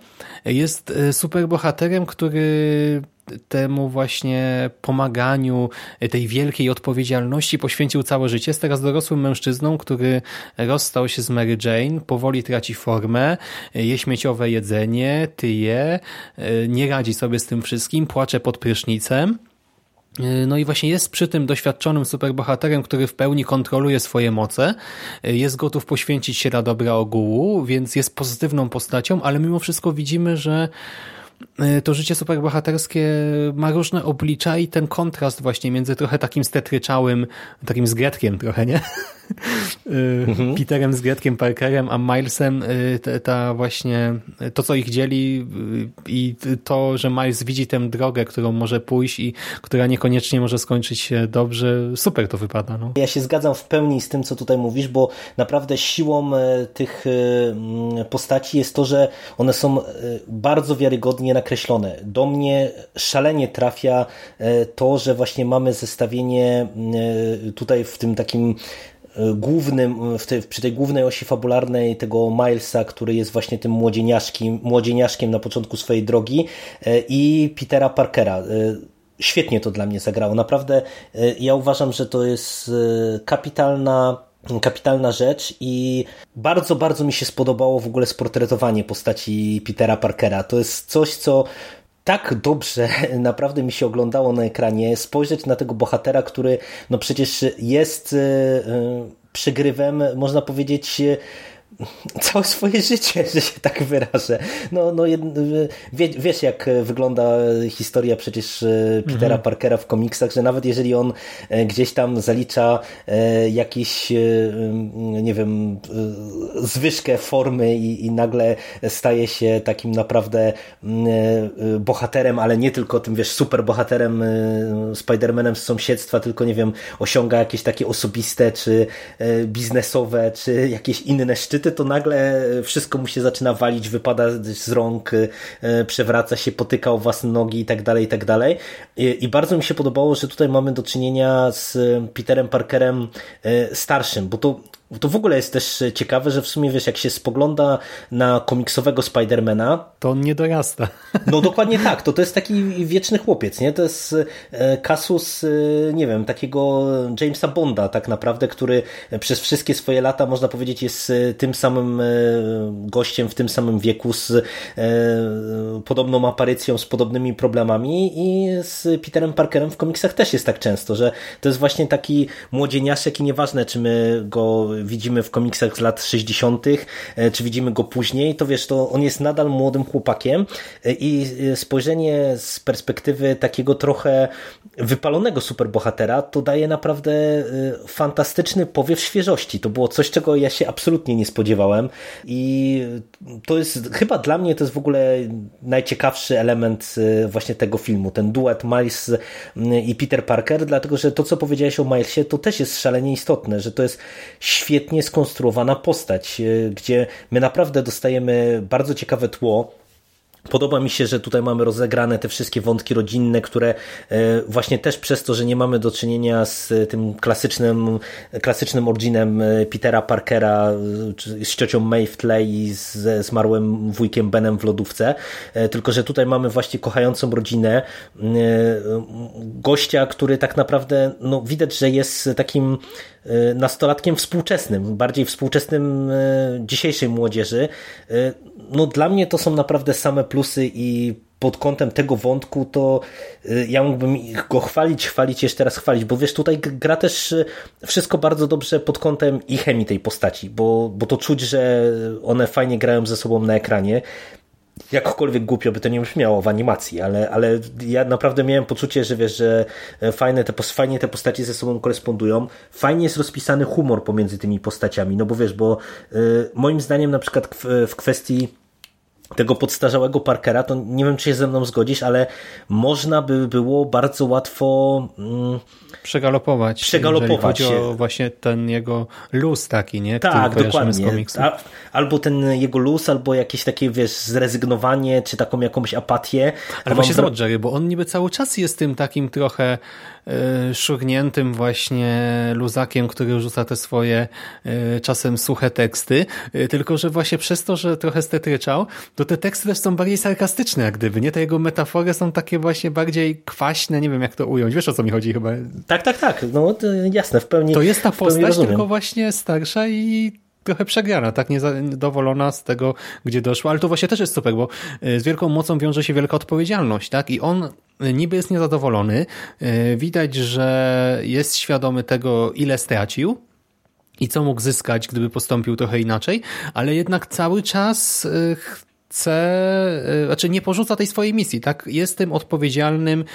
Jest y, superbohaterem, który temu właśnie pomaganiu, tej wielkiej odpowiedzialności poświęcił całe życie. Jest teraz dorosłym mężczyzną, który rozstał się z Mary Jane, powoli traci formę, je śmieciowe jedzenie, tyje, nie radzi sobie z tym wszystkim, płacze pod prysznicem. No i właśnie jest przy tym doświadczonym superbohaterem, który w pełni kontroluje swoje moce, jest gotów poświęcić się dla dobra ogółu, więc jest pozytywną postacią, ale mimo wszystko widzimy, że E, to życie superbohaterskie ma różne oblicza i ten kontrast właśnie między trochę takim stetryczałym, takim zgretkiem trochę, nie? E, mhm. Peterem Zgretkiem Parkerem, a Milesem e, ta właśnie, to co ich dzieli i to, że Miles widzi tę drogę, którą może pójść i która niekoniecznie może skończyć się dobrze, super to wypada. No. Ja się zgadzam w pełni z tym, co tutaj mówisz, bo naprawdę siłą tych postaci jest to, że one są bardzo wiarygodnie nakreślone. Do mnie szalenie trafia e, to, że właśnie mamy zestawienie e, tutaj w tym takim e, głównym, w tej, przy tej głównej osi fabularnej tego Milesa, który jest właśnie tym młodzieniaszkiem, młodzieniaszkiem na początku swojej drogi i Petera Parkera. Świetnie to dla mnie zagrało. Naprawdę ja uważam, że to jest kapitalna kapitalna rzecz i bardzo, bardzo mi się spodobało w ogóle sportretowanie postaci Petera Parkera. To jest coś, co tak dobrze naprawdę mi się oglądało na ekranie, spojrzeć na tego bohatera, który no przecież jest e, e, przegrywem, można powiedzieć, całe swoje życie, że się tak wyrażę. No, no, wie, wiesz, jak wygląda historia przecież e, Petera mhm. Parkera w komiksach, że nawet jeżeli on gdzieś tam zalicza jakiś, nie wiem, zwyżkę formy i, i nagle staje się takim naprawdę bohaterem, ale nie tylko tym, wiesz, super bohaterem Spidermanem z sąsiedztwa, tylko, nie wiem, osiąga jakieś takie osobiste, czy biznesowe, czy jakieś inne szczyty, to nagle wszystko mu się zaczyna walić, wypada z rąk, e, przewraca się, potyka o własne nogi i tak dalej, i tak dalej. I bardzo mi się podobało, że tutaj mamy do czynienia z Peterem Parkerem e, starszym, bo to to w ogóle jest też ciekawe, że w sumie wiesz, jak się spogląda na komiksowego Spidermana, to on nie dorasta. No dokładnie tak, to to jest taki wieczny chłopiec, nie? To jest e, kasus, e, nie wiem, takiego Jamesa Bonda tak naprawdę, który przez wszystkie swoje lata, można powiedzieć, jest e, tym samym gościem w tym samym wieku, z podobną aparycją, z podobnymi problemami i z Peterem Parkerem w komiksach też jest tak często, że to jest właśnie taki młodzieniaszek i nieważne, czy my go widzimy w komiksach z lat 60., czy widzimy go później, to wiesz, to on jest nadal młodym chłopakiem i spojrzenie z perspektywy takiego trochę wypalonego superbohatera, to daje naprawdę fantastyczny powiew świeżości. To było coś, czego ja się absolutnie nie spodziewałem i to jest chyba dla mnie to jest w ogóle najciekawszy element właśnie tego filmu, ten duet Miles i Peter Parker, dlatego że to, co powiedziałeś o Milesie, to też jest szalenie istotne, że to jest świetnie skonstruowana postać, gdzie my naprawdę dostajemy bardzo ciekawe tło, Podoba mi się, że tutaj mamy rozegrane te wszystkie wątki rodzinne, które e, właśnie też przez to, że nie mamy do czynienia z tym klasycznym, klasycznym originem e, Petera Parkera, z ciocią May w tle i ze zmarłym wujkiem Benem w lodówce, e, tylko że tutaj mamy właśnie kochającą rodzinę, gościa, który tak naprawdę no, widać, że jest takim nastolatkiem współczesnym, bardziej współczesnym dzisiejszej młodzieży. No dla mnie to są naprawdę same plusy i pod kątem tego wątku, to ja mógłbym go chwalić, chwalić, jeszcze raz chwalić, bo wiesz, tutaj gra też wszystko bardzo dobrze pod kątem i chemii tej postaci, bo, bo to czuć, że one fajnie grają ze sobą na ekranie. Jakkolwiek głupio by to nie brzmiało w animacji, ale, ale ja naprawdę miałem poczucie, że wiesz, że e, fajne te, fajnie te postacie ze sobą korespondują, fajnie jest rozpisany humor pomiędzy tymi postaciami, no bo wiesz, bo y, moim zdaniem na przykład w, w kwestii tego podstarzałego Parkera, to nie wiem, czy się ze mną zgodzisz, ale można by było bardzo łatwo mm, przegalopować. Przegalopować o właśnie ten jego luz taki, nie? Tak, dokładnie. Albo ten jego luz, albo jakieś takie, wiesz, zrezygnowanie, czy taką jakąś apatię. Ale właśnie zobacz, Jerry, bo on niby cały czas jest tym takim trochę szurniętym właśnie luzakiem, który rzuca te swoje e, czasem suche teksty, e, tylko że właśnie przez to, że trochę stetryczał, to te teksty też są bardziej sarkastyczne jak gdyby, nie? Te jego metafory są takie właśnie bardziej kwaśne, nie wiem jak to ująć, wiesz o co mi chodzi chyba? Tak, tak, tak, no jasne, w pełni To jest ta postać, tylko właśnie starsza i trochę przegrana, tak niezadowolona z tego, gdzie doszła, ale to właśnie też jest super, bo e, z wielką mocą wiąże się wielka odpowiedzialność, tak? I on e, niby jest niezadowolony, e, widać, że jest świadomy tego, ile stracił, i co mógł zyskać, gdyby postąpił trochę inaczej, ale jednak cały czas chce, znaczy nie porzuca tej swojej misji, tak? Jest tym odpowiedzialnym,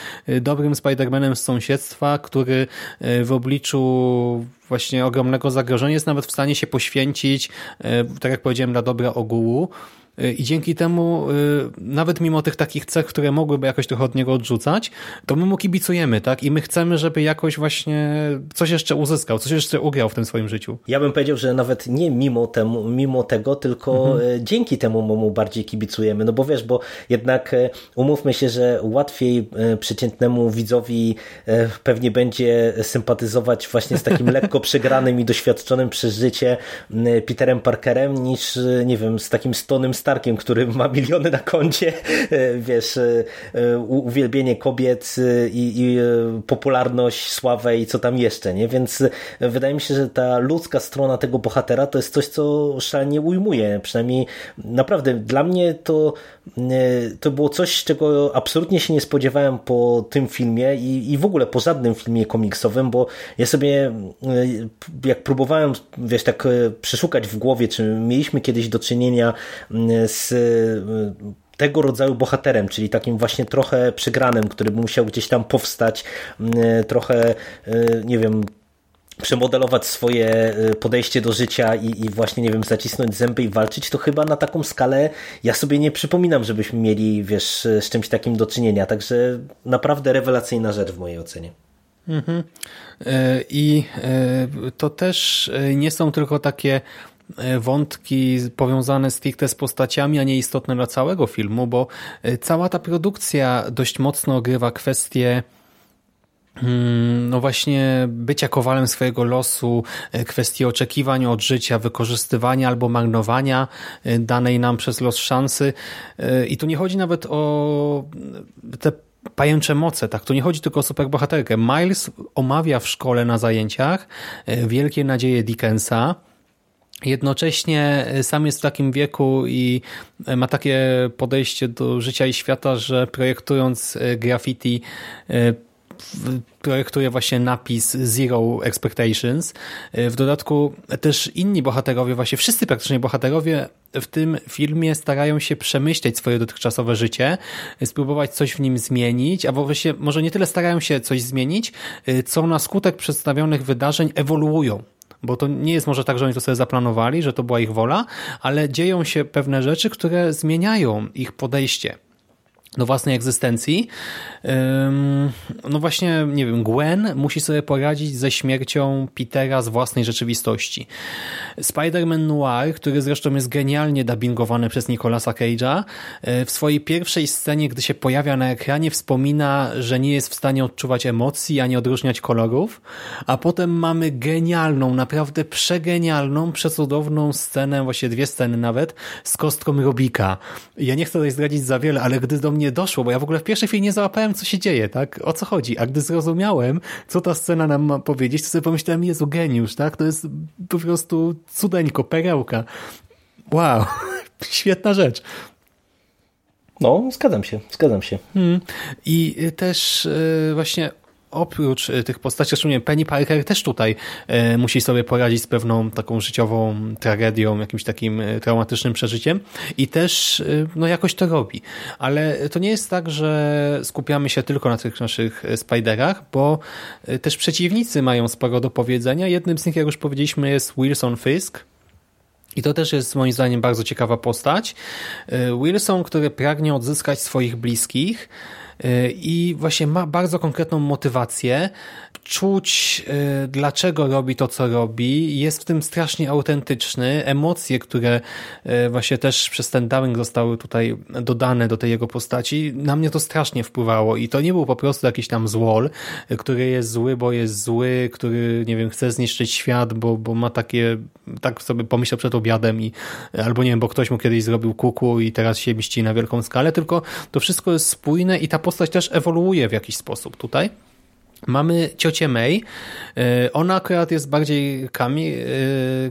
dobrym Spider-Manem z sąsiedztwa, który w obliczu właśnie ogromnego zagrożenia jest nawet w stanie się poświęcić, tak jak powiedziałem, dla dobra ogółu. I dzięki temu, y, nawet mimo tych takich cech, które mogłyby jakoś trochę od niego odrzucać, to my mu kibicujemy, tak? I my chcemy, żeby jakoś właśnie coś jeszcze uzyskał, coś jeszcze ugrał w tym swoim życiu. Ja bym powiedział, że nawet nie mimo, temu, mimo tego, tylko mhm. Dzięki temu mu bardziej kibicujemy. No bo wiesz, bo jednak umówmy się, że łatwiej przeciętnemu widzowi pewnie będzie sympatyzować właśnie z takim lekko przegranym i doświadczonym przez życie Peterem Parkerem niż, nie wiem, z takim stonym Starkiem, który ma miliony na koncie, e, wiesz, e, e, uwielbienie kobiet i, i popularność, sławę i co tam jeszcze, nie? Więc wydaje mi się, że ta ludzka strona tego bohatera to jest coś, co szalenie ujmuje. Przynajmniej naprawdę dla mnie to, to było coś, czego absolutnie się nie spodziewałem po tym filmie i, i w ogóle po żadnym filmie komiksowym, bo ja sobie jak próbowałem, wiesz, tak przeszukać w głowie, czy mieliśmy kiedyś do czynienia z y, tego rodzaju bohaterem, czyli takim właśnie trochę przegranym, który by musiał gdzieś tam powstać, y, trochę, nie wiem, przemodelować swoje podejście do życia i, i, właśnie, nie wiem, zacisnąć zęby i walczyć, to chyba na taką skalę ja sobie nie przypominam, żebyśmy mieli, wiesz, z czymś takim do czynienia. Także naprawdę rewelacyjna rzecz w mojej ocenie. Mhm. I to też nie są tylko takie E, wątki powiązane stricte z postaciami, a nie istotne dla całego filmu, bo e, cała ta produkcja dość mocno ogrywa kwestie mm, no właśnie bycia kowalem swojego losu, e, kwestie oczekiwań od życia, wykorzystywania albo marnowania danej nam przez los szansy. I tu nie chodzi nawet o te pajęcze moce, tak? Tu nie chodzi tylko o superbohaterkę. Miles omawia w szkole na zajęciach wielkie nadzieje Dickensa, Jednocześnie e, sam jest w takim wieku i e, ma takie podejście do życia i świata, że projektując e, graffiti projektuje właśnie napis Zero Expectations. W dodatku też inni bohaterowie, właśnie wszyscy praktycznie bohaterowie w tym filmie starają się przemyśleć swoje dotychczasowe życie, spróbować coś w nim zmienić, albo właśnie może nie tyle starają się coś zmienić, co na skutek przedstawionych wydarzeń ewoluują bo to nie jest może tak, że oni to sobie zaplanowali, że to była ich wola, ale dzieją się pewne rzeczy, które zmieniają ich podejście do własnej egzystencji. No właśnie, nie wiem, Gwen musi sobie poradzić ze śmiercią Petera z własnej rzeczywistości. Spider-Man Noir, który zresztą jest genialnie dubbingowany przez Nicolasa Cage'a, e, w swojej pierwszej scenie, gdy się pojawia na ekranie, wspomina, że nie jest w stanie odczuwać emocji, ani odróżniać kolorów, a potem mamy genialną, naprawdę przegenialną, przecudowną scenę, właśnie dwie sceny nawet, z kostką Robika. Ja nie chcę tutaj zdradzić za wiele, ale gdy do mnie doszło, bo ja w ogóle w pierwszej chwili nie załapałem, co się dzieje, tak? O co chodzi? A gdy zrozumiałem, co ta scena nam ma powiedzieć, to sobie pomyślałem, Jezu, geniusz, tak? To jest po prostu cudeńko, perełka. Wow, świetna rzecz. No, zgadzam się, zgadzam się. Hmm. I też yy, właśnie oprócz e, tych postaci, szczególnie Penny Parker też tutaj e, musi sobie poradzić z pewną taką życiową tragedią, jakimś takim e, traumatycznym przeżyciem i też no jakoś to robi. Ale to nie jest tak, że skupiamy się tylko na tych naszych Spiderach, bo też przeciwnicy mają sporo do powiedzenia. Jednym z nich, jak już powiedzieliśmy, jest Wilson Fisk, i to też jest moim zdaniem bardzo ciekawa postać. Wilson, który pragnie odzyskać swoich bliskich, i właśnie ma bardzo konkretną motywację, czuć y, dlaczego robi to, co robi, jest w tym strasznie autentyczny, emocje, które y, właśnie też przez ten dubbing zostały tutaj dodane do tej jego postaci, na mnie to strasznie wpływało. I to nie był po prostu jakiś tam złol, który jest zły, bo jest zły, który, nie wiem, chce zniszczyć świat, bo, bo ma takie, tak sobie pomyślał przed obiadem i albo nie wiem, bo ktoś mu kiedyś zrobił kuku i teraz się mści na wielką skalę, tylko to wszystko jest spójne i ta postać też ewoluuje w jakiś sposób tutaj. Mamy ciocię May. E, ona akurat jest bardziej Kami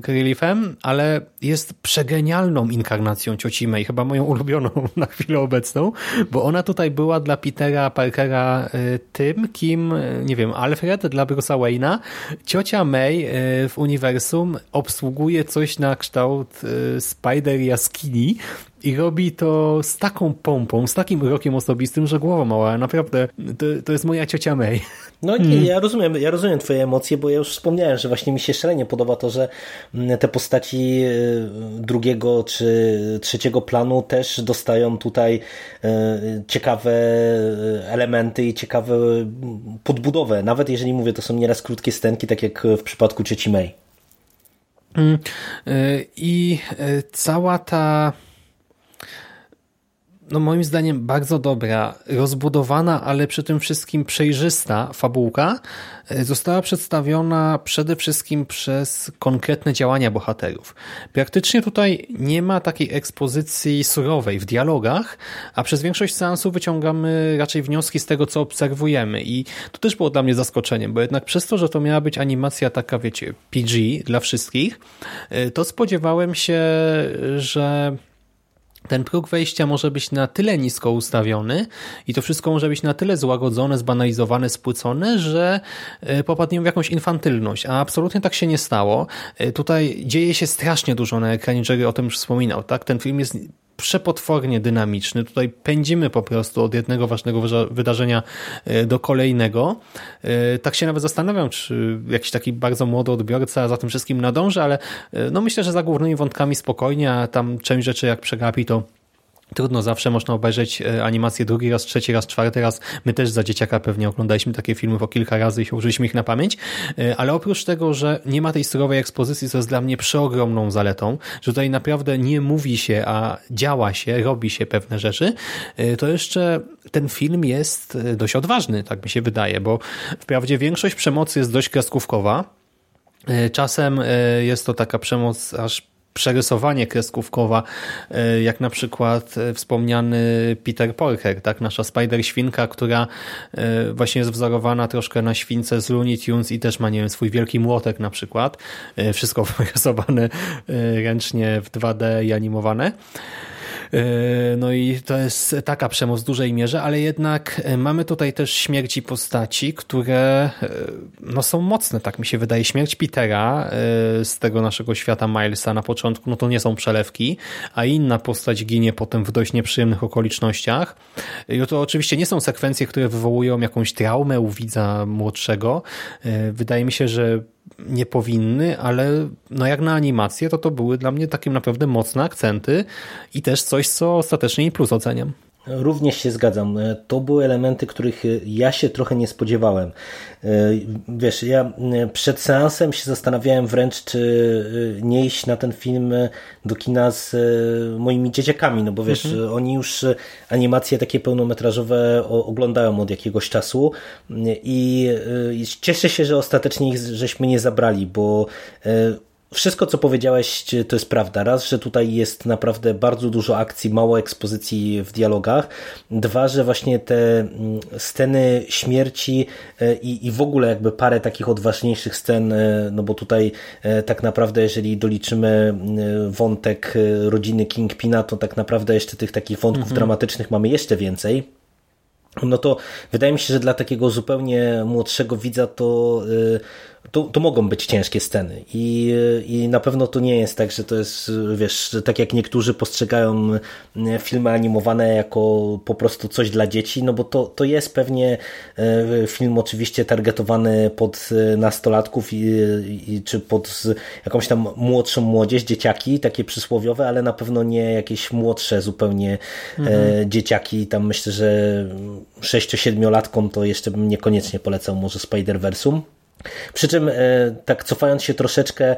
Reliefem, ale jest przegenialną inkarnacją cioci May, chyba moją ulubioną na chwilę obecną, bo ona tutaj była dla Petera Parkera e, tym, kim, nie wiem, Alfred dla Bruce'a Wayne'a. Ciocia May w uniwersum obsługuje coś na kształt Spider jaskini, i robi to z taką pompą, z takim rokiem osobistym, że głowa mała. Naprawdę, to, to jest moja ciocia May. No nie, hmm. ja rozumiem, ja rozumiem twoje emocje, bo ja już wspomniałem, że właśnie mi się szalenie podoba to, że mm, te postaci y, drugiego czy trzeciego planu też dostają tutaj y, ciekawe y, elementy i ciekawe podbudowę. Nawet jeżeli mówię, to są nieraz krótkie stenki, tak jak w przypadku cioci May. Mm, I cała ta no moim zdaniem bardzo dobra, rozbudowana, ale przy tym wszystkim przejrzysta fabułka e, została przedstawiona przede wszystkim przez konkretne działania bohaterów. Praktycznie tutaj nie ma takiej ekspozycji surowej w dialogach, a przez większość seansu wyciągamy raczej wnioski z tego, co obserwujemy i to też było dla mnie zaskoczeniem, bo jednak przez to, że to miała być animacja taka, wiecie, PG dla wszystkich, e, to spodziewałem się, że ten próg wejścia może być na tyle nisko ustawiony i to wszystko może być na tyle złagodzone, zbanalizowane, spłycone, że e, popadniemy w jakąś infantylność, a absolutnie tak się nie stało. E, tutaj dzieje się strasznie dużo na ekranie, Jerry o tym już wspominał. Tak? Ten film jest przepotwornie dynamiczny. Tutaj pędzimy po prostu od jednego ważnego wydarzenia e, do kolejnego. E, tak się nawet zastanawiam, czy jakiś taki bardzo młody odbiorca za tym wszystkim nadąży, ale e, no myślę, że za głównymi wątkami spokojnie, a tam część rzeczy jak przegapi, to Trudno zawsze można obejrzeć e, animację drugi raz, trzeci raz, czwarty raz. My też za dzieciaka pewnie oglądaliśmy takie filmy po kilka razy i użyliśmy ich na pamięć. E, ale oprócz tego, że nie ma tej surowej ekspozycji, co jest dla mnie przeogromną zaletą, że tutaj naprawdę nie mówi się, a działa się, robi się pewne rzeczy, e, to jeszcze ten film jest dość odważny, tak mi się wydaje, bo wprawdzie większość przemocy jest dość kreskówkowa, Czasem jest to taka przemoc aż przerysowanie kreskówkowa, e, jak na przykład e, wspomniany Peter Porker, tak? nasza Spider-Świnka, która e, właśnie jest wzorowana troszkę na śwince z Looney Tunes i też ma, nie wiem, swój wielki młotek na przykład. Wszystko wyrysowane ręcznie w 2D i animowane. No i to jest taka przemoc w dużej mierze, ale jednak mamy tutaj też śmierci postaci, które no, są mocne, tak mi się wydaje. Śmierć Petera z tego naszego świata Milesa na początku, no to nie są przelewki, a inna postać ginie potem w dość nieprzyjemnych okolicznościach. I to oczywiście nie są sekwencje, które wywołują jakąś traumę u widza młodszego. Wydaje mi się, że nie powinny, ale no jak na animację, to to były dla mnie takie naprawdę mocne akcenty i też coś, co ostatecznie i plus oceniam. Również się zgadzam. To były elementy, których ja się trochę nie spodziewałem. Wiesz, ja przed seansem się zastanawiałem wręcz, czy nie iść na ten film do kina z moimi dzieciakami, no bo wiesz, mhm. oni już animacje takie pełnometrażowe oglądają od jakiegoś czasu i cieszę się, że ostatecznie ich żeśmy nie zabrali, bo wszystko, co powiedziałeś, to jest prawda. Raz, że tutaj jest naprawdę bardzo dużo akcji, mało ekspozycji w dialogach. Dwa, że właśnie te mm, sceny śmierci e, i, i w ogóle jakby parę takich odważniejszych scen, e, no bo tutaj e, tak naprawdę, jeżeli doliczymy wątek rodziny Kingpina, to tak naprawdę jeszcze tych takich wątków mhm. dramatycznych mamy jeszcze więcej no to wydaje mi się, że dla takiego zupełnie młodszego widza to to, to mogą być ciężkie sceny I, i na pewno to nie jest tak, że to jest, wiesz, tak jak niektórzy postrzegają e, filmy animowane jako po prostu coś dla dzieci, no bo to, to jest pewnie e, film oczywiście targetowany pod e, nastolatków i, i, czy pod jakąś tam młodszą młodzież, dzieciaki, takie przysłowiowe, ale na pewno nie jakieś młodsze zupełnie mhm. dzieciaki, tam myślę, że 6-7-latkom to jeszcze bym niekoniecznie polecał może Spider-Versum. Przy czym, e, tak cofając się troszeczkę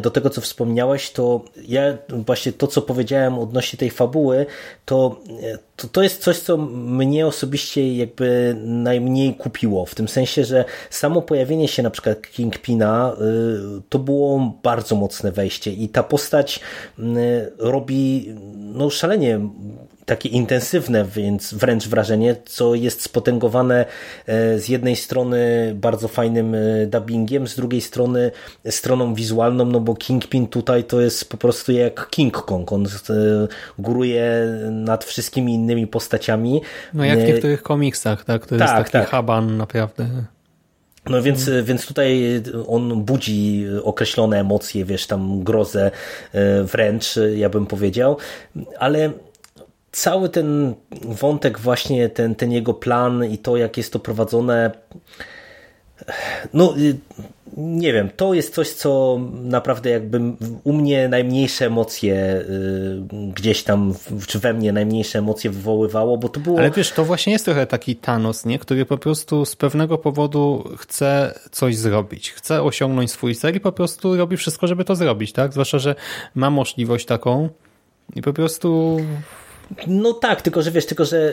do tego, co wspomniałeś, to ja właśnie to, co powiedziałem odnośnie tej fabuły, to, e, to, to jest coś, co mnie osobiście jakby najmniej kupiło. W tym sensie, że samo pojawienie się na przykład Kingpina e, to było bardzo mocne wejście i ta postać robi no, szalenie takie intensywne więc wręcz wrażenie, co jest spotęgowane e, z jednej strony bardzo fajnym e, dubbingiem, z drugiej strony stroną wizualną, no bo Kingpin tutaj to jest po prostu jak King Kong, on e, góruje nad wszystkimi innymi postaciami. No jak w niektórych komiksach, tak? To jest tak, taki tak. haban naprawdę. No więc, więc tutaj on budzi określone emocje, wiesz, tam grozę wręcz, ja bym powiedział, ale cały ten wątek, właśnie ten, ten jego plan i to, jak jest to prowadzone, no y, nie wiem, to jest coś, co naprawdę jakby u mnie najmniejsze emocje y, gdzieś tam, czy we mnie najmniejsze emocje wywoływało, bo to było... Ale wiesz, to właśnie jest trochę taki Thanos, nie? który po prostu z pewnego powodu chce coś zrobić, chce osiągnąć swój cel i po prostu robi wszystko, żeby to zrobić, tak? Zwłaszcza, że ma możliwość taką i po prostu no tak, tylko że wiesz, tylko że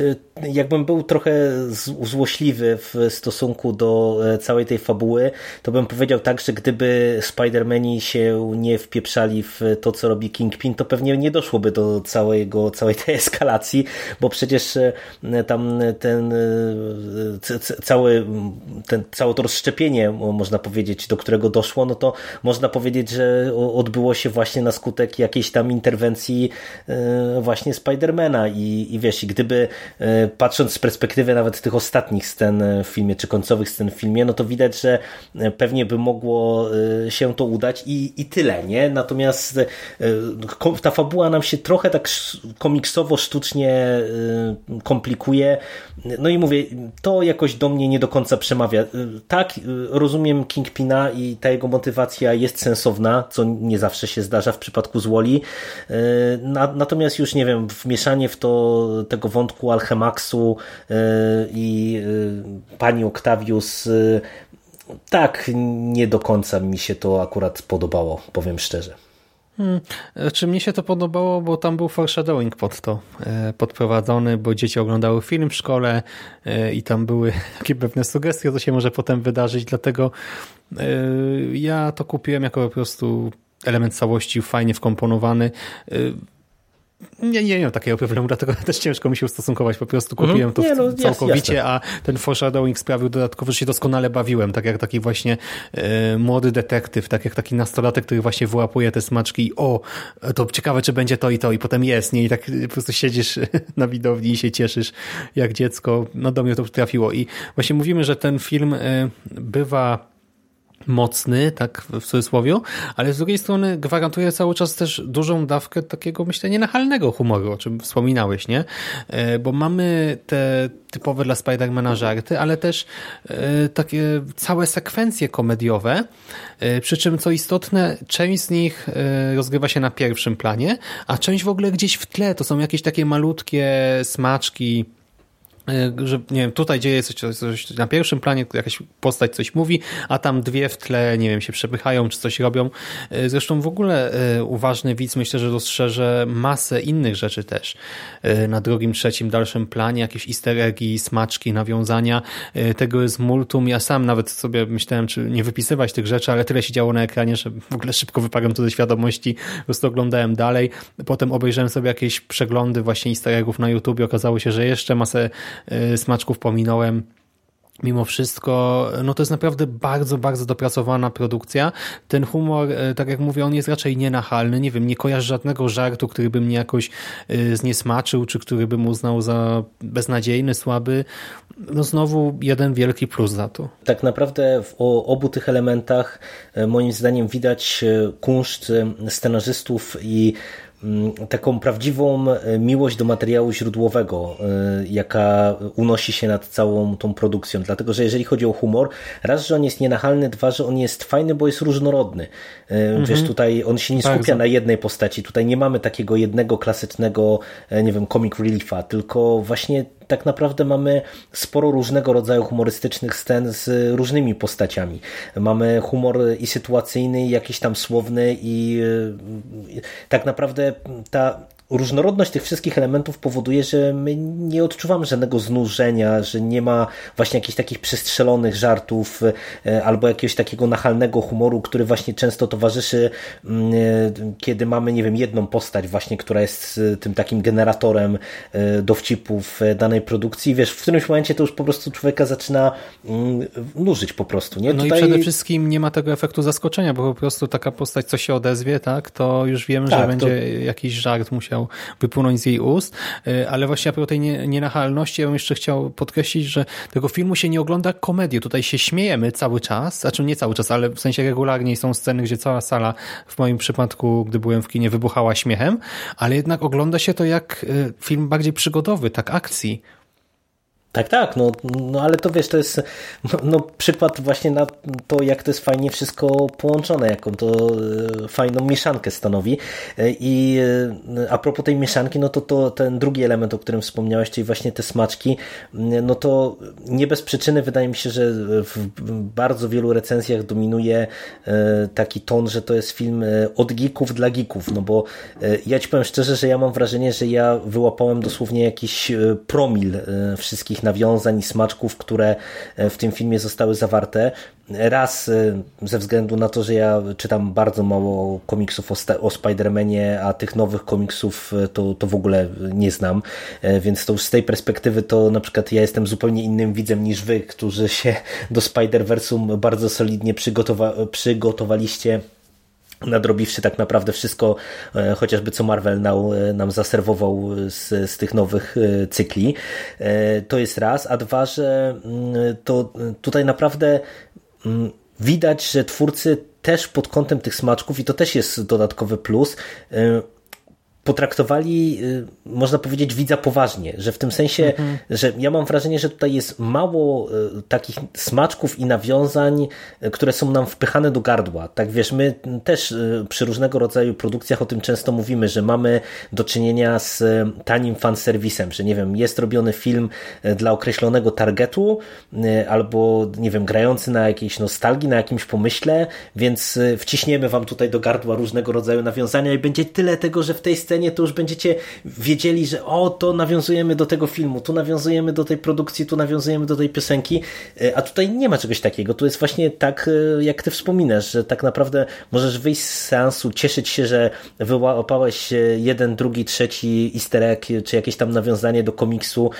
y, jakbym był trochę złośliwy w stosunku do e, całej tej fabuły, to bym powiedział tak, że gdyby Spider-Mani się nie wpieprzali w to, co robi Kingpin, to pewnie nie doszłoby do całego, całej tej eskalacji, bo przecież e, tam ten e, cały, ten, całe to rozszczepienie, można powiedzieć, do którego doszło, no to można powiedzieć, że odbyło się właśnie na skutek jakiejś tam interwencji właśnie Spidermana i, i wiesz, i gdyby e, patrząc z perspektywy nawet tych ostatnich scen w filmie, czy końcowych scen w filmie, no to widać, że e, pewnie by mogło e, się to udać i, i tyle, nie? Natomiast ta fabuła nam się trochę tak komiksowo, sztucznie komplikuje. No i mówię, to jakoś do mnie nie do końca przemawia. Tak, rozumiem Kingpina i ta jego motywacja jest sensowna, co nie zawsze się zdarza w przypadku Zwoli. Natomiast już nie wiem, wmieszanie w to tego wątku Alchemaxu e, i e, pani Octavius e, tak nie do końca mi się to akurat podobało, powiem szczerze. Hmm. Czy mnie się to podobało, bo tam był foreshadowing pod to podprowadzony, bo dzieci oglądały film w szkole i tam były takie pewne sugestie, co się może potem wydarzyć, dlatego ja to kupiłem jako po prostu element całości fajnie wkomponowany. Nie, nie miał takiego problemu, dlatego też ciężko mi się ustosunkować. Po prostu kupiłem mhm. to nie, no, całkowicie, jasne. a ten foreshadowing sprawił dodatkowo, że się doskonale bawiłem, tak jak taki właśnie e, młody detektyw, tak jak taki nastolatek, który właśnie wyłapuje te smaczki i o, to ciekawe, czy będzie to i to i potem jest, nie? I tak po prostu siedzisz na widowni i się cieszysz jak dziecko. No do mnie to trafiło i właśnie mówimy, że ten film e, bywa mocny, tak w cudzysłowie, ale z drugiej strony gwarantuje cały czas też dużą dawkę takiego, myślę, nienachalnego humoru, o czym wspominałeś, nie? E, bo mamy te typowe dla Spidermana żarty, ale też e, takie całe sekwencje komediowe, e, przy czym co istotne, część z nich rozgrywa się na pierwszym planie, a część w ogóle gdzieś w tle, to są jakieś takie malutkie smaczki, że nie wiem, tutaj dzieje coś, coś, na pierwszym planie, jakaś postać coś mówi, a tam dwie w tle, nie wiem, się przepychają, czy coś robią. E, zresztą w ogóle e, uważny widz myślę, że dostrzeże masę innych rzeczy też. Na drugim, trzecim, dalszym planie, jakieś easter eggi, smaczki, nawiązania. Tego jest multum. Ja sam nawet sobie myślałem, czy nie wypisywać tych rzeczy, ale tyle się działo na ekranie, że w ogóle szybko wyparłem to ze świadomości. Po prostu oglądałem dalej. Potem obejrzałem sobie jakieś przeglądy właśnie easter eggów na YouTube i okazało się, że jeszcze masę smaczków pominąłem. Mimo wszystko, no to jest naprawdę bardzo, bardzo dopracowana produkcja. Ten humor, y, tak jak mówię, on jest raczej nienachalny. Nie wiem, nie kojarzę żadnego żartu, który by mnie jakoś y, zniesmaczył, czy który bym uznał za beznadziejny, słaby. No znowu jeden wielki plus za to. Tak naprawdę w obu tych elementach moim zdaniem widać kunszt scenarzystów i taką prawdziwą e, miłość do materiału źródłowego, e, jaka unosi się nad całą tą produkcją. Dlatego, że jeżeli chodzi o humor, raz, że on jest nienachalny, dwa, że on jest fajny, bo jest różnorodny. E, mhm. Wiesz, tutaj on się nie skupia Bardzo. na jednej postaci. Tutaj nie mamy takiego jednego klasycznego, nie wiem, comic reliefa, tylko właśnie tak naprawdę mamy sporo różnego rodzaju humorystycznych scen z różnymi postaciami. Mamy humor i sytuacyjny, i jakiś tam słowny i tak naprawdę ta różnorodność tych wszystkich elementów powoduje, że my nie odczuwamy żadnego znużenia, że nie ma właśnie jakichś takich przestrzelonych żartów e, albo jakiegoś takiego nachalnego humoru, który właśnie często towarzyszy, mm, e, kiedy mamy, nie wiem, jedną postać właśnie, która jest e, tym takim generatorem dowcipów danej produkcji. Wiesz, w którymś momencie to już po prostu człowieka zaczyna mm, nużyć po prostu. Nie? No Tutaj... i przede wszystkim nie ma tego efektu zaskoczenia, bo po prostu taka postać, co się odezwie, tak, to już wiemy, tak, że będzie to... jakiś żart musiał musiał wypłynąć z jej ust, e, ale właśnie a propos tej nienachalności, ja bym jeszcze chciał podkreślić, że tego filmu się nie ogląda komedii. Tutaj się śmiejemy cały czas, znaczy nie cały czas, ale w sensie regularnie są sceny, gdzie cała sala, w moim przypadku, gdy byłem w kinie, wybuchała śmiechem, ale jednak ogląda się to jak e, film bardziej przygodowy, tak akcji. Tak, tak, no, no ale to wiesz, to jest no, no, przykład właśnie na to, jak to jest fajnie wszystko połączone, jaką to e, fajną mieszankę stanowi. E, I e, a propos tej mieszanki, no to, to ten drugi element, o którym wspomniałeś, czyli właśnie te smaczki, no to nie bez przyczyny wydaje mi się, że w bardzo wielu recenzjach dominuje taki ton, że to jest film od geeków dla geeków, no bo ja ci powiem szczerze, że ja mam wrażenie, że ja wyłapałem dosłownie jakiś promil wszystkich nawiązań i smaczków, które e, w tym filmie zostały zawarte. Raz e, ze względu na to, że ja czytam bardzo mało komiksów o, o Spider-Manie, a tych nowych komiksów e, to, to w ogóle nie znam, więc to już z tej perspektywy to na przykład ja jestem zupełnie innym widzem niż wy, którzy się do Spider-Versum bardzo solidnie przygotowa przygotowaliście nadrobiwszy tak naprawdę wszystko, e, chociażby co Marvel nam, e, nam zaserwował z, z tych nowych e, cykli. To jest raz, a dwa, że mm, to tutaj naprawdę mm, widać, że twórcy też pod kątem tych smaczków, i to też jest dodatkowy plus, potraktowali, y, można powiedzieć, widza poważnie, że w tym sensie, mhm. że ja mam wrażenie, że tutaj jest mało y, takich smaczków i nawiązań, y, które są nam wpychane do gardła. Tak wiesz, my też przy różnego rodzaju produkcjach o tym często mówimy, że mamy do czynienia z tanim fanserwisem, że nie wiem, jest robiony film dla określonego targetu albo, nie wiem, grający na jakiejś nostalgii, na jakimś pomyśle, więc wciśniemy wam tutaj do gardła różnego rodzaju nawiązania i będzie tyle tego, że w tej scenie scenie to już będziecie wiedzieli, że o, to nawiązujemy do tego filmu, tu nawiązujemy do tej produkcji, tu nawiązujemy do tej piosenki, e, a tutaj nie ma czegoś takiego. Tu jest właśnie tak, e, jak ty wspominasz, że tak naprawdę możesz wyjść z seansu, cieszyć się, że wyłapałeś jeden, drugi, trzeci easter egg, czy jakieś tam nawiązanie do komiksu,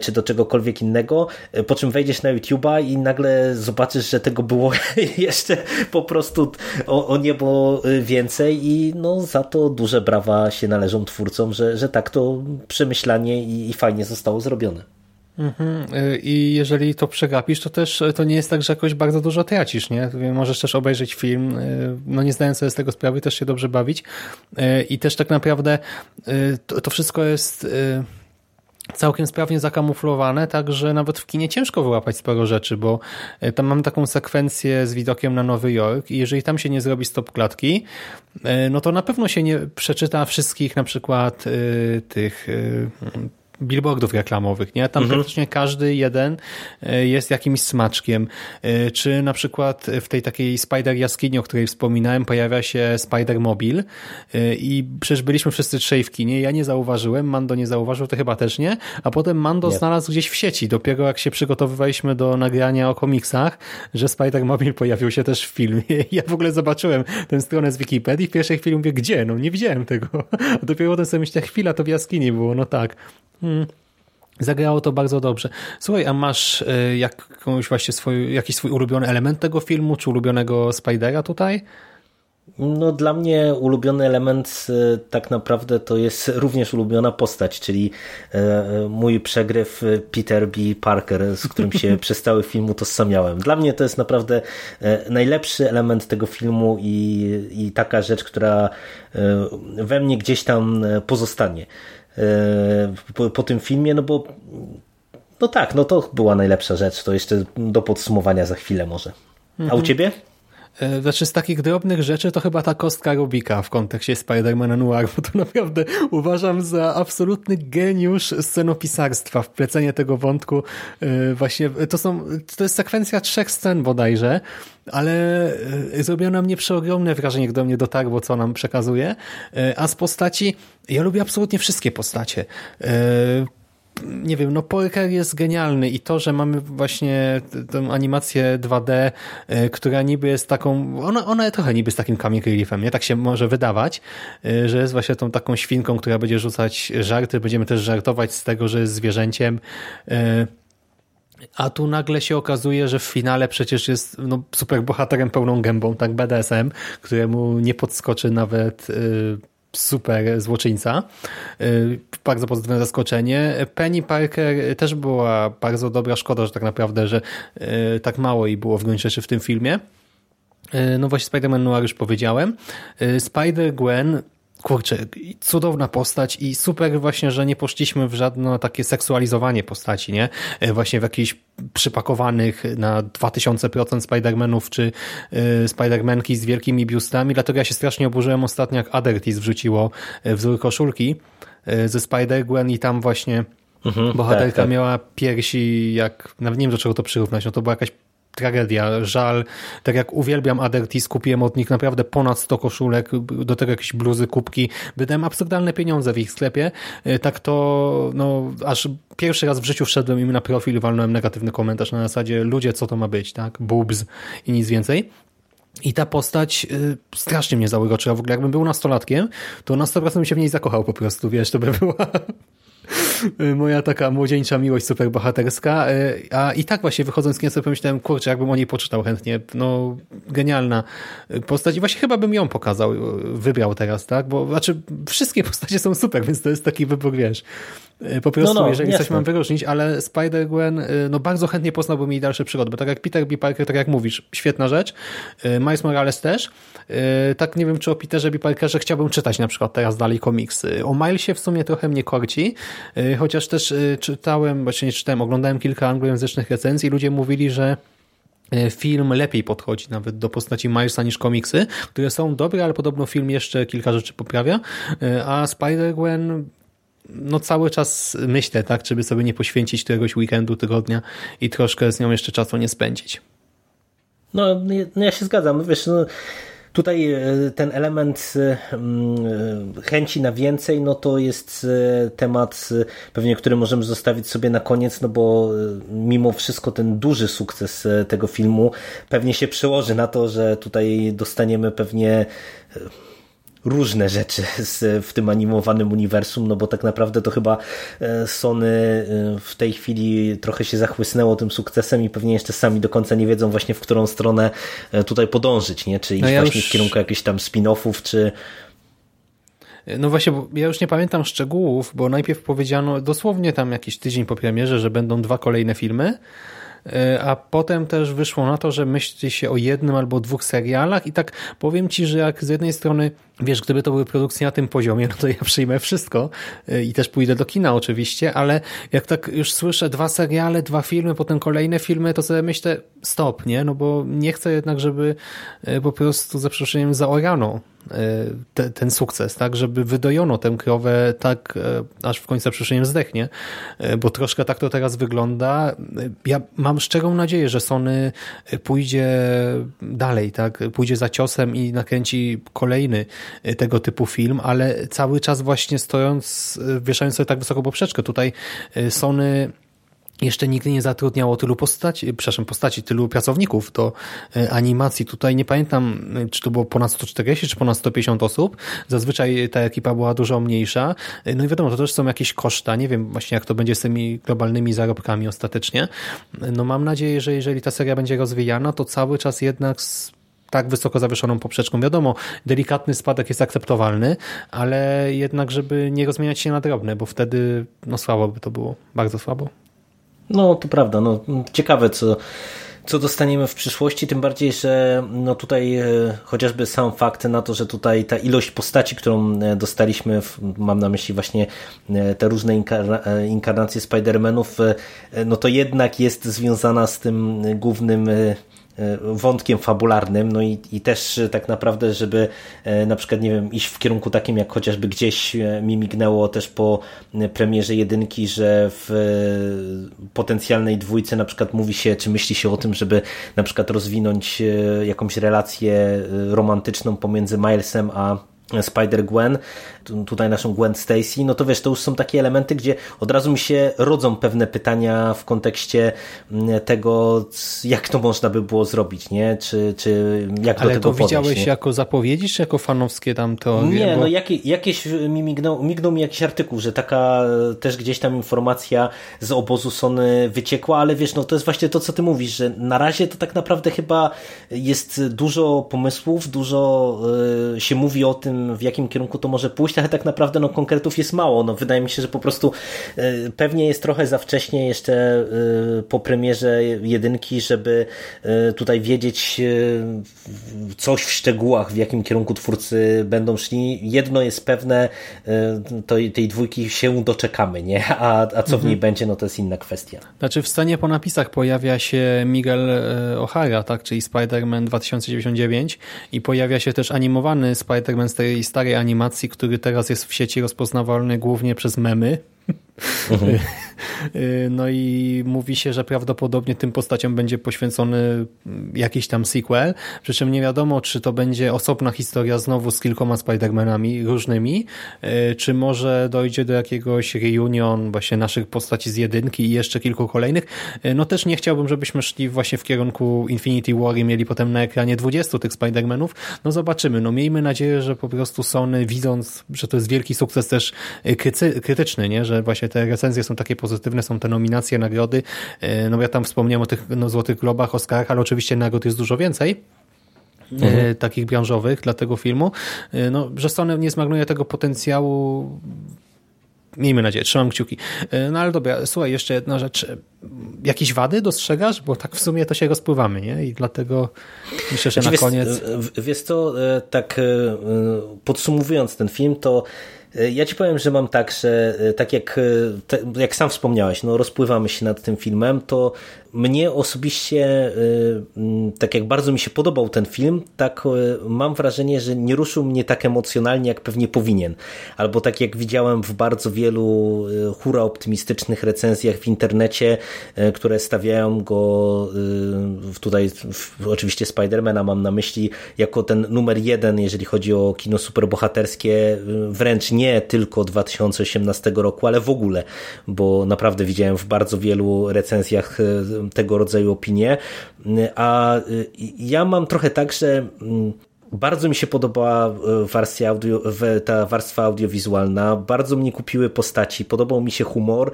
czy do czegokolwiek innego, po czym wejdziesz na YouTube'a i nagle zobaczysz, że tego było jeszcze po prostu o, o niebo więcej i no za to duże brawa się należą twórcom, że, że tak to przemyślanie i, i fajnie zostało zrobione. Mhm. I jeżeli to przegapisz, to też to nie jest tak, że jakoś bardzo dużo tracisz, nie? Możesz też obejrzeć film, no nie zdając sobie z tego sprawy, też się dobrze bawić i też tak naprawdę to, to wszystko jest całkiem sprawnie zakamuflowane, także nawet w kinie ciężko wyłapać sporo rzeczy, bo e, tam mam taką sekwencję z widokiem na Nowy Jork i jeżeli tam się nie zrobi stop klatki, e, no to na pewno się nie przeczyta wszystkich na przykład e, tych billboardów reklamowych, nie? Tam mhm. praktycznie każdy jeden e, jest jakimś smaczkiem. E, czy na przykład w tej takiej Spider jaskini, o której wspominałem, pojawia się Spider Mobil e, i przecież byliśmy wszyscy trzej w kinie, ja nie zauważyłem, Mando nie zauważył, to chyba też nie, a potem Mando nie. znalazł gdzieś w sieci, dopiero jak się przygotowywaliśmy do nagrania o komiksach, że Spider Mobil pojawił się też w filmie. Ja w ogóle zobaczyłem tę stronę z Wikipedii w pierwszej chwili mówię, gdzie? No nie widziałem tego. A dopiero potem sobie myślę, chwila, to w jaskini było, no tak. Hmm. Zagrało to bardzo dobrze. Słuchaj, a masz y, jakąś właśnie swój, jakiś swój ulubiony element tego filmu, czy ulubionego Spidera tutaj? No dla mnie ulubiony element y, tak naprawdę to jest również ulubiona postać, czyli y, mój przegryw Peter B. Parker, z którym się przez cały film utożsamiałem. Dla mnie to jest naprawdę najlepszy element tego filmu i, i taka rzecz, która we mnie gdzieś tam pozostanie. E, po, po tym filmie, no bo no tak, no to była najlepsza rzecz. To jeszcze do podsumowania za chwilę może. A u mhm. ciebie? E, znaczy z takich drobnych rzeczy to chyba ta kostka Rubika w kontekście Spidermana Noir, bo to naprawdę uważam za absolutny geniusz scenopisarstwa, wplecenie tego wątku. E, właśnie to są, to jest sekwencja trzech scen bodajże, ale zrobiło na mnie przeogromne wrażenie, gdy do mnie dotarło, co nam przekazuje. A z postaci, ja lubię absolutnie wszystkie postacie nie wiem, no Polker jest genialny i to, że mamy właśnie tę animację 2D, e, która niby jest taką, ona, ona trochę niby z takim comic reliefem, nie? Tak się może wydawać, e, że jest właśnie tą taką świnką, która będzie rzucać żarty, będziemy też żartować z tego, że jest zwierzęciem, e, a tu nagle się okazuje, że w finale przecież jest no, super bohaterem pełną gębą, tak BDSM, któremu nie podskoczy nawet super złoczyńca. Y, bardzo pozytywne zaskoczenie. Penny Parker też była bardzo dobra. Szkoda, że tak naprawdę, że y, tak mało jej było w gruncie rzeczy w tym filmie. Y, no właśnie Spider-Man Noir już powiedziałem. Spider-Gwen kurczę, cudowna postać i super właśnie, że nie poszliśmy w żadne takie seksualizowanie postaci, nie? E, właśnie w jakichś przypakowanych na 2000% Spider-Manów czy y, Spider-Manki z wielkimi biustami, dlatego ja się strasznie oburzyłem ostatnio, jak Adertis wrzuciło e, wzór koszulki ze Spider-Gwen i tam właśnie mhm, bohaterka tak, tak. miała piersi, jak, nawet nie wiem do czego to przyrównać, no to była jakaś tragedia, żal. Tak jak uwielbiam Adertis, kupiłem od nich naprawdę ponad 100 koszulek, do tego jakieś bluzy, kubki. Wydałem absurdalne pieniądze w ich sklepie. E, tak to, no, aż pierwszy raz w życiu wszedłem im na profil walnąłem negatywny komentarz na zasadzie ludzie, co to ma być, tak? Boobs i nic więcej. I ta postać y, strasznie mnie załyroczyła. W ogóle jakbym był nastolatkiem, to na 100% bym się w niej zakochał po prostu, wiesz, to by była moja taka młodzieńcza miłość superbohaterska, e, a i tak właśnie wychodząc z kina sobie pomyślałem, kurczę, jakbym o niej poczytał chętnie, no genialna postać. I właśnie chyba bym ją pokazał, wybrał teraz, tak, bo znaczy wszystkie postacie są super, więc to jest taki wybór, wiesz, po prostu, no, no, jeżeli jasne. coś mam wyróżnić, ale Spider-Gwen, e, no bardzo chętnie poznałbym jej dalsze przygody, bo tak jak Peter B. Parker, tak jak mówisz, świetna rzecz, Miles Morales też, tak nie wiem, czy o Peterze B. Parkerze chciałbym czytać na przykład teraz dalej komiksy. O Milesie w sumie trochę mnie korci, Y, chociaż też y, czytałem, właśnie nie czytałem, oglądałem kilka anglojęzycznych recenzji i ludzie mówili, że y, film lepiej podchodzi nawet do postaci Milesa niż komiksy, które są dobre, ale podobno film jeszcze kilka rzeczy poprawia, a Spider-Gwen no cały czas myślę, tak, żeby sobie nie poświęcić któregoś weekendu, tygodnia i troszkę z nią jeszcze czasu nie spędzić. No, no ja się zgadzam. No wiesz, no, Tutaj ten element mm, chęci na więcej, no to jest temat pewnie, który możemy zostawić sobie na koniec, no bo mimo wszystko ten duży sukces tego filmu pewnie się przełoży na to, że tutaj dostaniemy pewnie różne rzeczy w tym animowanym uniwersum, no bo tak naprawdę to chyba e, Sony e, w tej chwili trochę się zachłysnęło tym sukcesem i pewnie jeszcze sami do końca nie wiedzą właśnie w którą stronę e, tutaj podążyć, nie? Czy iść no ja właśnie już... w kierunku jakichś tam spin-offów, czy no właśnie, bo ja już nie pamiętam szczegółów, bo najpierw powiedziano dosłownie tam jakiś tydzień po premierze, że będą dwa kolejne filmy, a potem też wyszło na to, że myśli się o jednym albo dwóch serialach i tak powiem Ci, że jak z jednej strony wiesz, gdyby to były produkcje na tym poziomie, no to ja przyjmę wszystko e, i też pójdę do kina oczywiście, ale jak tak już słyszę dwa seriale, dwa filmy, potem kolejne filmy, to sobie myślę stop, nie? No bo nie chcę jednak, żeby e, po prostu za przeproszeniem zaorano te, ten sukces, tak, żeby wydojono tę krowę tak, aż w końcu przeproszeniem zdechnie, bo troszkę tak to teraz wygląda. Ja mam szczerą nadzieję, że Sony pójdzie dalej, tak, pójdzie za ciosem i nakręci kolejny tego typu film, ale cały czas właśnie stojąc, wieszając sobie tak wysoko poprzeczkę. Tutaj Sony jeszcze nigdy nie zatrudniało tylu postaci, przepraszam, postaci, tylu pracowników do e, animacji. Tutaj nie pamiętam, czy to było ponad 140, czy ponad 150 osób. Zazwyczaj ta ekipa była dużo mniejsza. E, no i wiadomo, to też są jakieś koszta. Nie wiem właśnie, jak to będzie z tymi globalnymi zarobkami ostatecznie. E, no mam nadzieję, że jeżeli ta seria będzie rozwijana, to cały czas jednak z tak wysoko zawieszoną poprzeczką. Wiadomo, delikatny spadek jest akceptowalny, ale jednak, żeby nie rozmieniać się na drobne, bo wtedy no słabo by to było. Bardzo słabo. No, to prawda. No, ciekawe, co, co dostaniemy w przyszłości, tym bardziej, że no tutaj e, chociażby sam fakt na to, że tutaj ta ilość postaci, którą e, dostaliśmy, mam na myśli właśnie e, te różne inkarnacje Spider-Manów, no to jednak jest związana z tym głównym wątkiem fabularnym, no i, i też e, tak naprawdę, żeby e, na przykład, nie wiem, iść w kierunku takim, jak chociażby gdzieś mi mignęło też po premierze jedynki, że w potencjalnej dwójce na przykład mówi się, czy myśli się o tym, żeby na przykład rozwinąć jakąś relację romantyczną pomiędzy Milesem a Spider-Gwen, tutaj naszą Gwen Stacy, no to wiesz, to już są takie elementy, gdzie od razu mi się rodzą pewne pytania w kontekście mm, tego, jak to można by było zrobić, nie? Czy, czy jak Ale do tego to podejść, widziałeś nie? jako zapowiedzi, czy jako fanowskie tam to? Nie, bo... no jakie, jakieś mi mignął, mignął mi jakiś artykuł, że taka też gdzieś tam informacja z obozu Sony wyciekła, ale wiesz, no to jest właśnie to, co ty mówisz, że na razie to tak naprawdę chyba jest dużo pomysłów, dużo y, się mówi o tym, w jakim kierunku to może pójść, ale tak naprawdę no, konkretów jest mało. No, wydaje mi się, że po prostu y, pewnie jest trochę za wcześnie jeszcze y, po premierze jedynki, żeby y, tutaj wiedzieć coś w szczegółach, w jakim kierunku twórcy będą szli. Jedno jest pewne, to tej dwójki się doczekamy, nie? A, a co w niej mhm. będzie, no to jest inna kwestia. Znaczy w scenie po napisach pojawia się Miguel O'Hara, tak, czyli Spider-Man 2099 i pojawia się też animowany Spider-Man z tej starej animacji, który teraz jest w sieci rozpoznawalny głównie przez memy. No i mówi się, że prawdopodobnie tym postaciom będzie poświęcony jakiś tam sequel, przy czym nie wiadomo, czy to będzie osobna historia znowu z kilkoma Spider-Manami różnymi, y, czy może dojdzie do jakiegoś reunion właśnie naszych postaci z jedynki i jeszcze kilku kolejnych. Y, no też nie chciałbym, żebyśmy szli właśnie w kierunku Infinity War i mieli potem na ekranie 20 tych Spider-Manów. No zobaczymy. No miejmy nadzieję, że po prostu Sony widząc, że to jest wielki sukces też krytyczny, nie? że właśnie te recenzje są takie pozytywne, są te nominacje, nagrody. E, no ja tam wspomniałem o tych no, Złotych Globach, Oscarach, ale oczywiście nagród jest dużo więcej. E, mhm. takich branżowych dla tego filmu, e, no, że Sony nie zmarnuje tego potencjału Miejmy nadzieję, trzymam kciuki. No ale dobra, słuchaj, jeszcze jedna rzecz. Jakieś wady dostrzegasz? Bo tak w sumie to się rozpływamy, nie? I dlatego myślę, że znaczy, na koniec... Wiesz co, tak podsumowując ten film, to ja ci powiem, że mam tak, że e, tak jak, e, jak sam wspomniałeś, no rozpływamy się nad tym filmem, to mnie osobiście, tak jak bardzo mi się podobał ten film, tak mam wrażenie, że nie ruszył mnie tak emocjonalnie, jak pewnie powinien. Albo tak jak widziałem w bardzo wielu hura optymistycznych recenzjach w internecie, które stawiają go tutaj, oczywiście Spidermana mam na myśli, jako ten numer jeden, jeżeli chodzi o kino superbohaterskie, wręcz nie tylko 2018 roku, ale w ogóle, bo naprawdę widziałem w bardzo wielu recenzjach tego rodzaju opinie, a ja mam trochę tak, że mm, bardzo mi się podobała e, wersja audio, ta warstwa audiowizualna, bardzo mnie kupiły postaci, podobał mi się humor,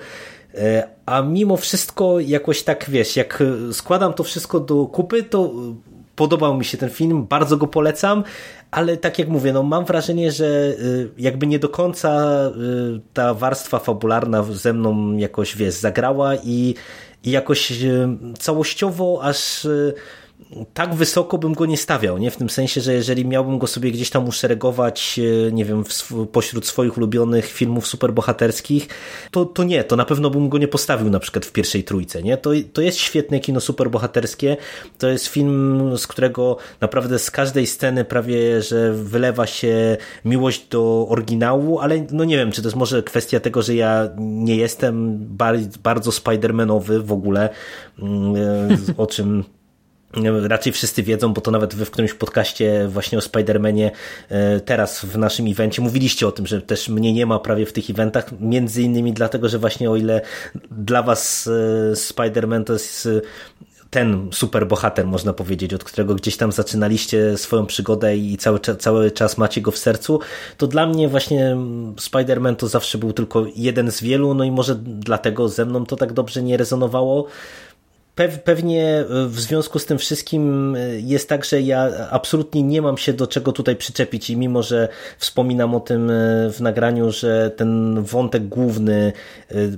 e, a mimo wszystko jakoś tak, wiesz, jak składam to wszystko do kupy, to podobał mi się ten film, bardzo go polecam, ale tak jak mówię, no mam wrażenie, że jakby nie do końca ta warstwa fabularna ze mną jakoś, wiesz, zagrała i, i jakoś całościowo aż tak wysoko bym go nie stawiał, nie? W tym sensie, że jeżeli miałbym go sobie gdzieś tam uszeregować, e, nie wiem, pośród swoich ulubionych filmów superbohaterskich, to, to nie, to na pewno bym go nie postawił na przykład w pierwszej trójce, nie? To, to jest świetne kino superbohaterskie, to jest film, z którego naprawdę z każdej sceny prawie, że wylewa się miłość do oryginału, ale no nie wiem, czy to jest może kwestia tego, że ja nie jestem bardzo Spidermanowy w ogóle, mm, e, o czym raczej wszyscy wiedzą, bo to nawet wy w którymś podcaście właśnie o Spider-Manie e, teraz w naszym evencie mówiliście o tym, że też mnie nie ma prawie w tych eventach, między innymi dlatego, że właśnie o ile dla was e, Spider-Man to jest ten super bohater, można powiedzieć, od którego gdzieś tam zaczynaliście swoją przygodę i cały, cały czas macie go w sercu, to dla mnie właśnie Spider-Man to zawsze był tylko jeden z wielu, no i może dlatego ze mną to tak dobrze nie rezonowało, pewnie e, w związku z tym wszystkim e, jest tak, że ja absolutnie nie mam się do czego tutaj przyczepić i mimo, że wspominam o tym e, w nagraniu, że ten wątek główny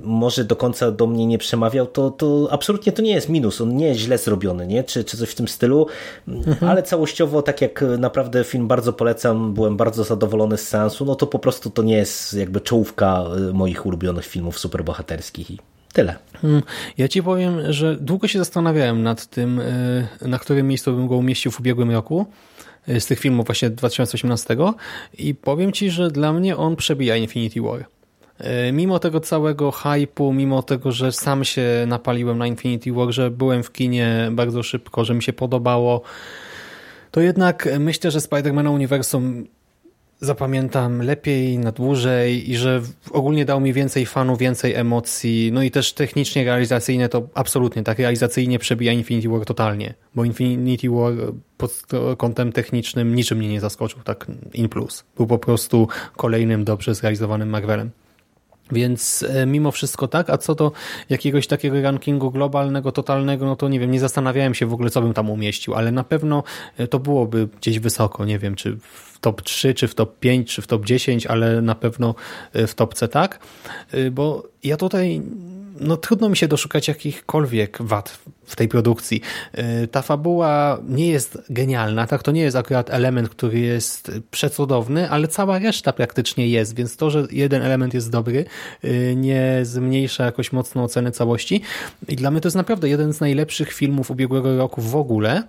może do końca do mnie nie przemawiał, to, to absolutnie to nie jest minus, on nie jest źle zrobiony, nie? Czy, czy coś w tym stylu, mhm. ale całościowo, tak jak naprawdę film bardzo polecam, byłem bardzo zadowolony z seansu, no to po prostu to nie jest jakby czołówka moich ulubionych filmów superbohaterskich Tyle. Hmm. Ja ci powiem, że długo się zastanawiałem nad tym, y, na którym miejscu bym go umieścił w ubiegłym roku y, z tych filmów właśnie 2018 i powiem ci, że dla mnie on przebija Infinity War. Y, mimo tego całego hypu, mimo tego, że sam się napaliłem na Infinity War, że byłem w kinie bardzo szybko, że mi się podobało, to jednak myślę, że Spider-Man Uniwersum zapamiętam lepiej, na dłużej i że ogólnie dał mi więcej fanu, więcej emocji, no i też technicznie realizacyjne to absolutnie, tak realizacyjnie przebija Infinity War totalnie, bo Infinity War pod kątem technicznym niczym mnie nie zaskoczył, tak in plus. Był po prostu kolejnym dobrze zrealizowanym Marvelem. Więc e, mimo wszystko tak, a co do jakiegoś takiego rankingu globalnego, totalnego, no to nie wiem, nie zastanawiałem się w ogóle, co bym tam umieścił, ale na pewno e, to byłoby gdzieś wysoko, nie wiem, czy w top 3, czy w top 5, czy w top 10, ale na pewno e, w topce tak, bo ja tutaj no trudno mi się doszukać jakichkolwiek wad w tej produkcji. Y, ta fabuła nie jest genialna, tak? To nie jest akurat element, który jest przecudowny, ale cała reszta praktycznie jest, więc to, że jeden element jest dobry, y, nie zmniejsza jakoś mocno oceny całości. I dla mnie to jest naprawdę jeden z najlepszych filmów ubiegłego roku w ogóle.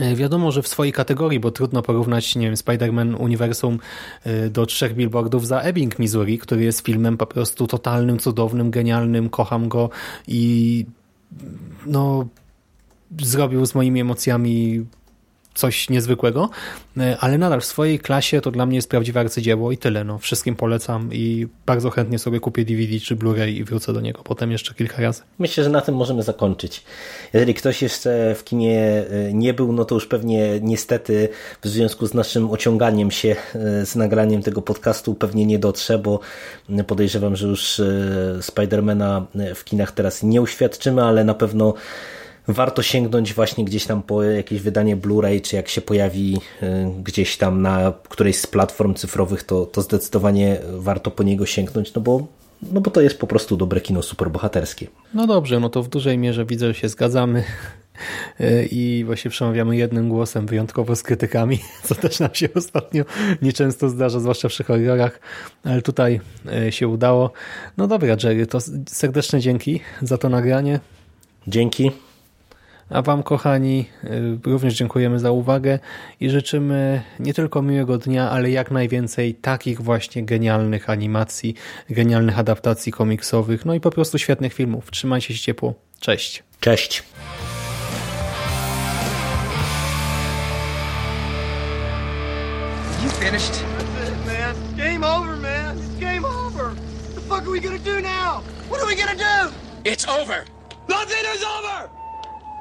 E, wiadomo, że w swojej kategorii, bo trudno porównać, nie wiem, Spider-Man Uniwersum e, do trzech billboardów za Ebbing, Missouri, który jest filmem po prostu totalnym, cudownym, genialnym, kocham go i no zrobił z moimi emocjami coś niezwykłego, e, ale nadal w swojej klasie to dla mnie jest prawdziwe arcydzieło i tyle. No, wszystkim polecam i bardzo chętnie sobie kupię DVD czy Blu-ray i wrócę do niego potem jeszcze kilka razy. Myślę, że na tym możemy zakończyć. Jeżeli ktoś jeszcze w kinie e, nie był, no to już pewnie niestety w związku z naszym ociąganiem się e, z nagraniem tego podcastu pewnie nie dotrze, bo podejrzewam, że już Spidermana w kinach teraz nie uświadczymy, ale na pewno warto sięgnąć właśnie gdzieś tam po jakieś wydanie Blu-ray, czy jak się pojawi y, gdzieś tam na którejś z platform cyfrowych, to, to zdecydowanie warto po niego sięgnąć, no bo, no bo to jest po prostu dobre kino superbohaterskie. No dobrze, no to w dużej mierze widzę, że się zgadzamy y, i właśnie przemawiamy jednym głosem, wyjątkowo z krytykami, co też nam się ostatnio nieczęsto zdarza, zwłaszcza przy horrorach, ale tutaj y, się udało. No dobra, Jerry, to serdeczne dzięki za to nagranie. Dzięki. A Wam, kochani, y, również dziękujemy za uwagę i życzymy nie tylko miłego dnia, ale jak najwięcej takich właśnie genialnych animacji, genialnych adaptacji komiksowych, no i po prostu świetnych filmów. Trzymajcie się ciepło. Cześć. Cześć. You finished? That's it, man. Game over, man. It's game over. What the fuck are we gonna do now? What are we gonna do? It's over. Nothing is over!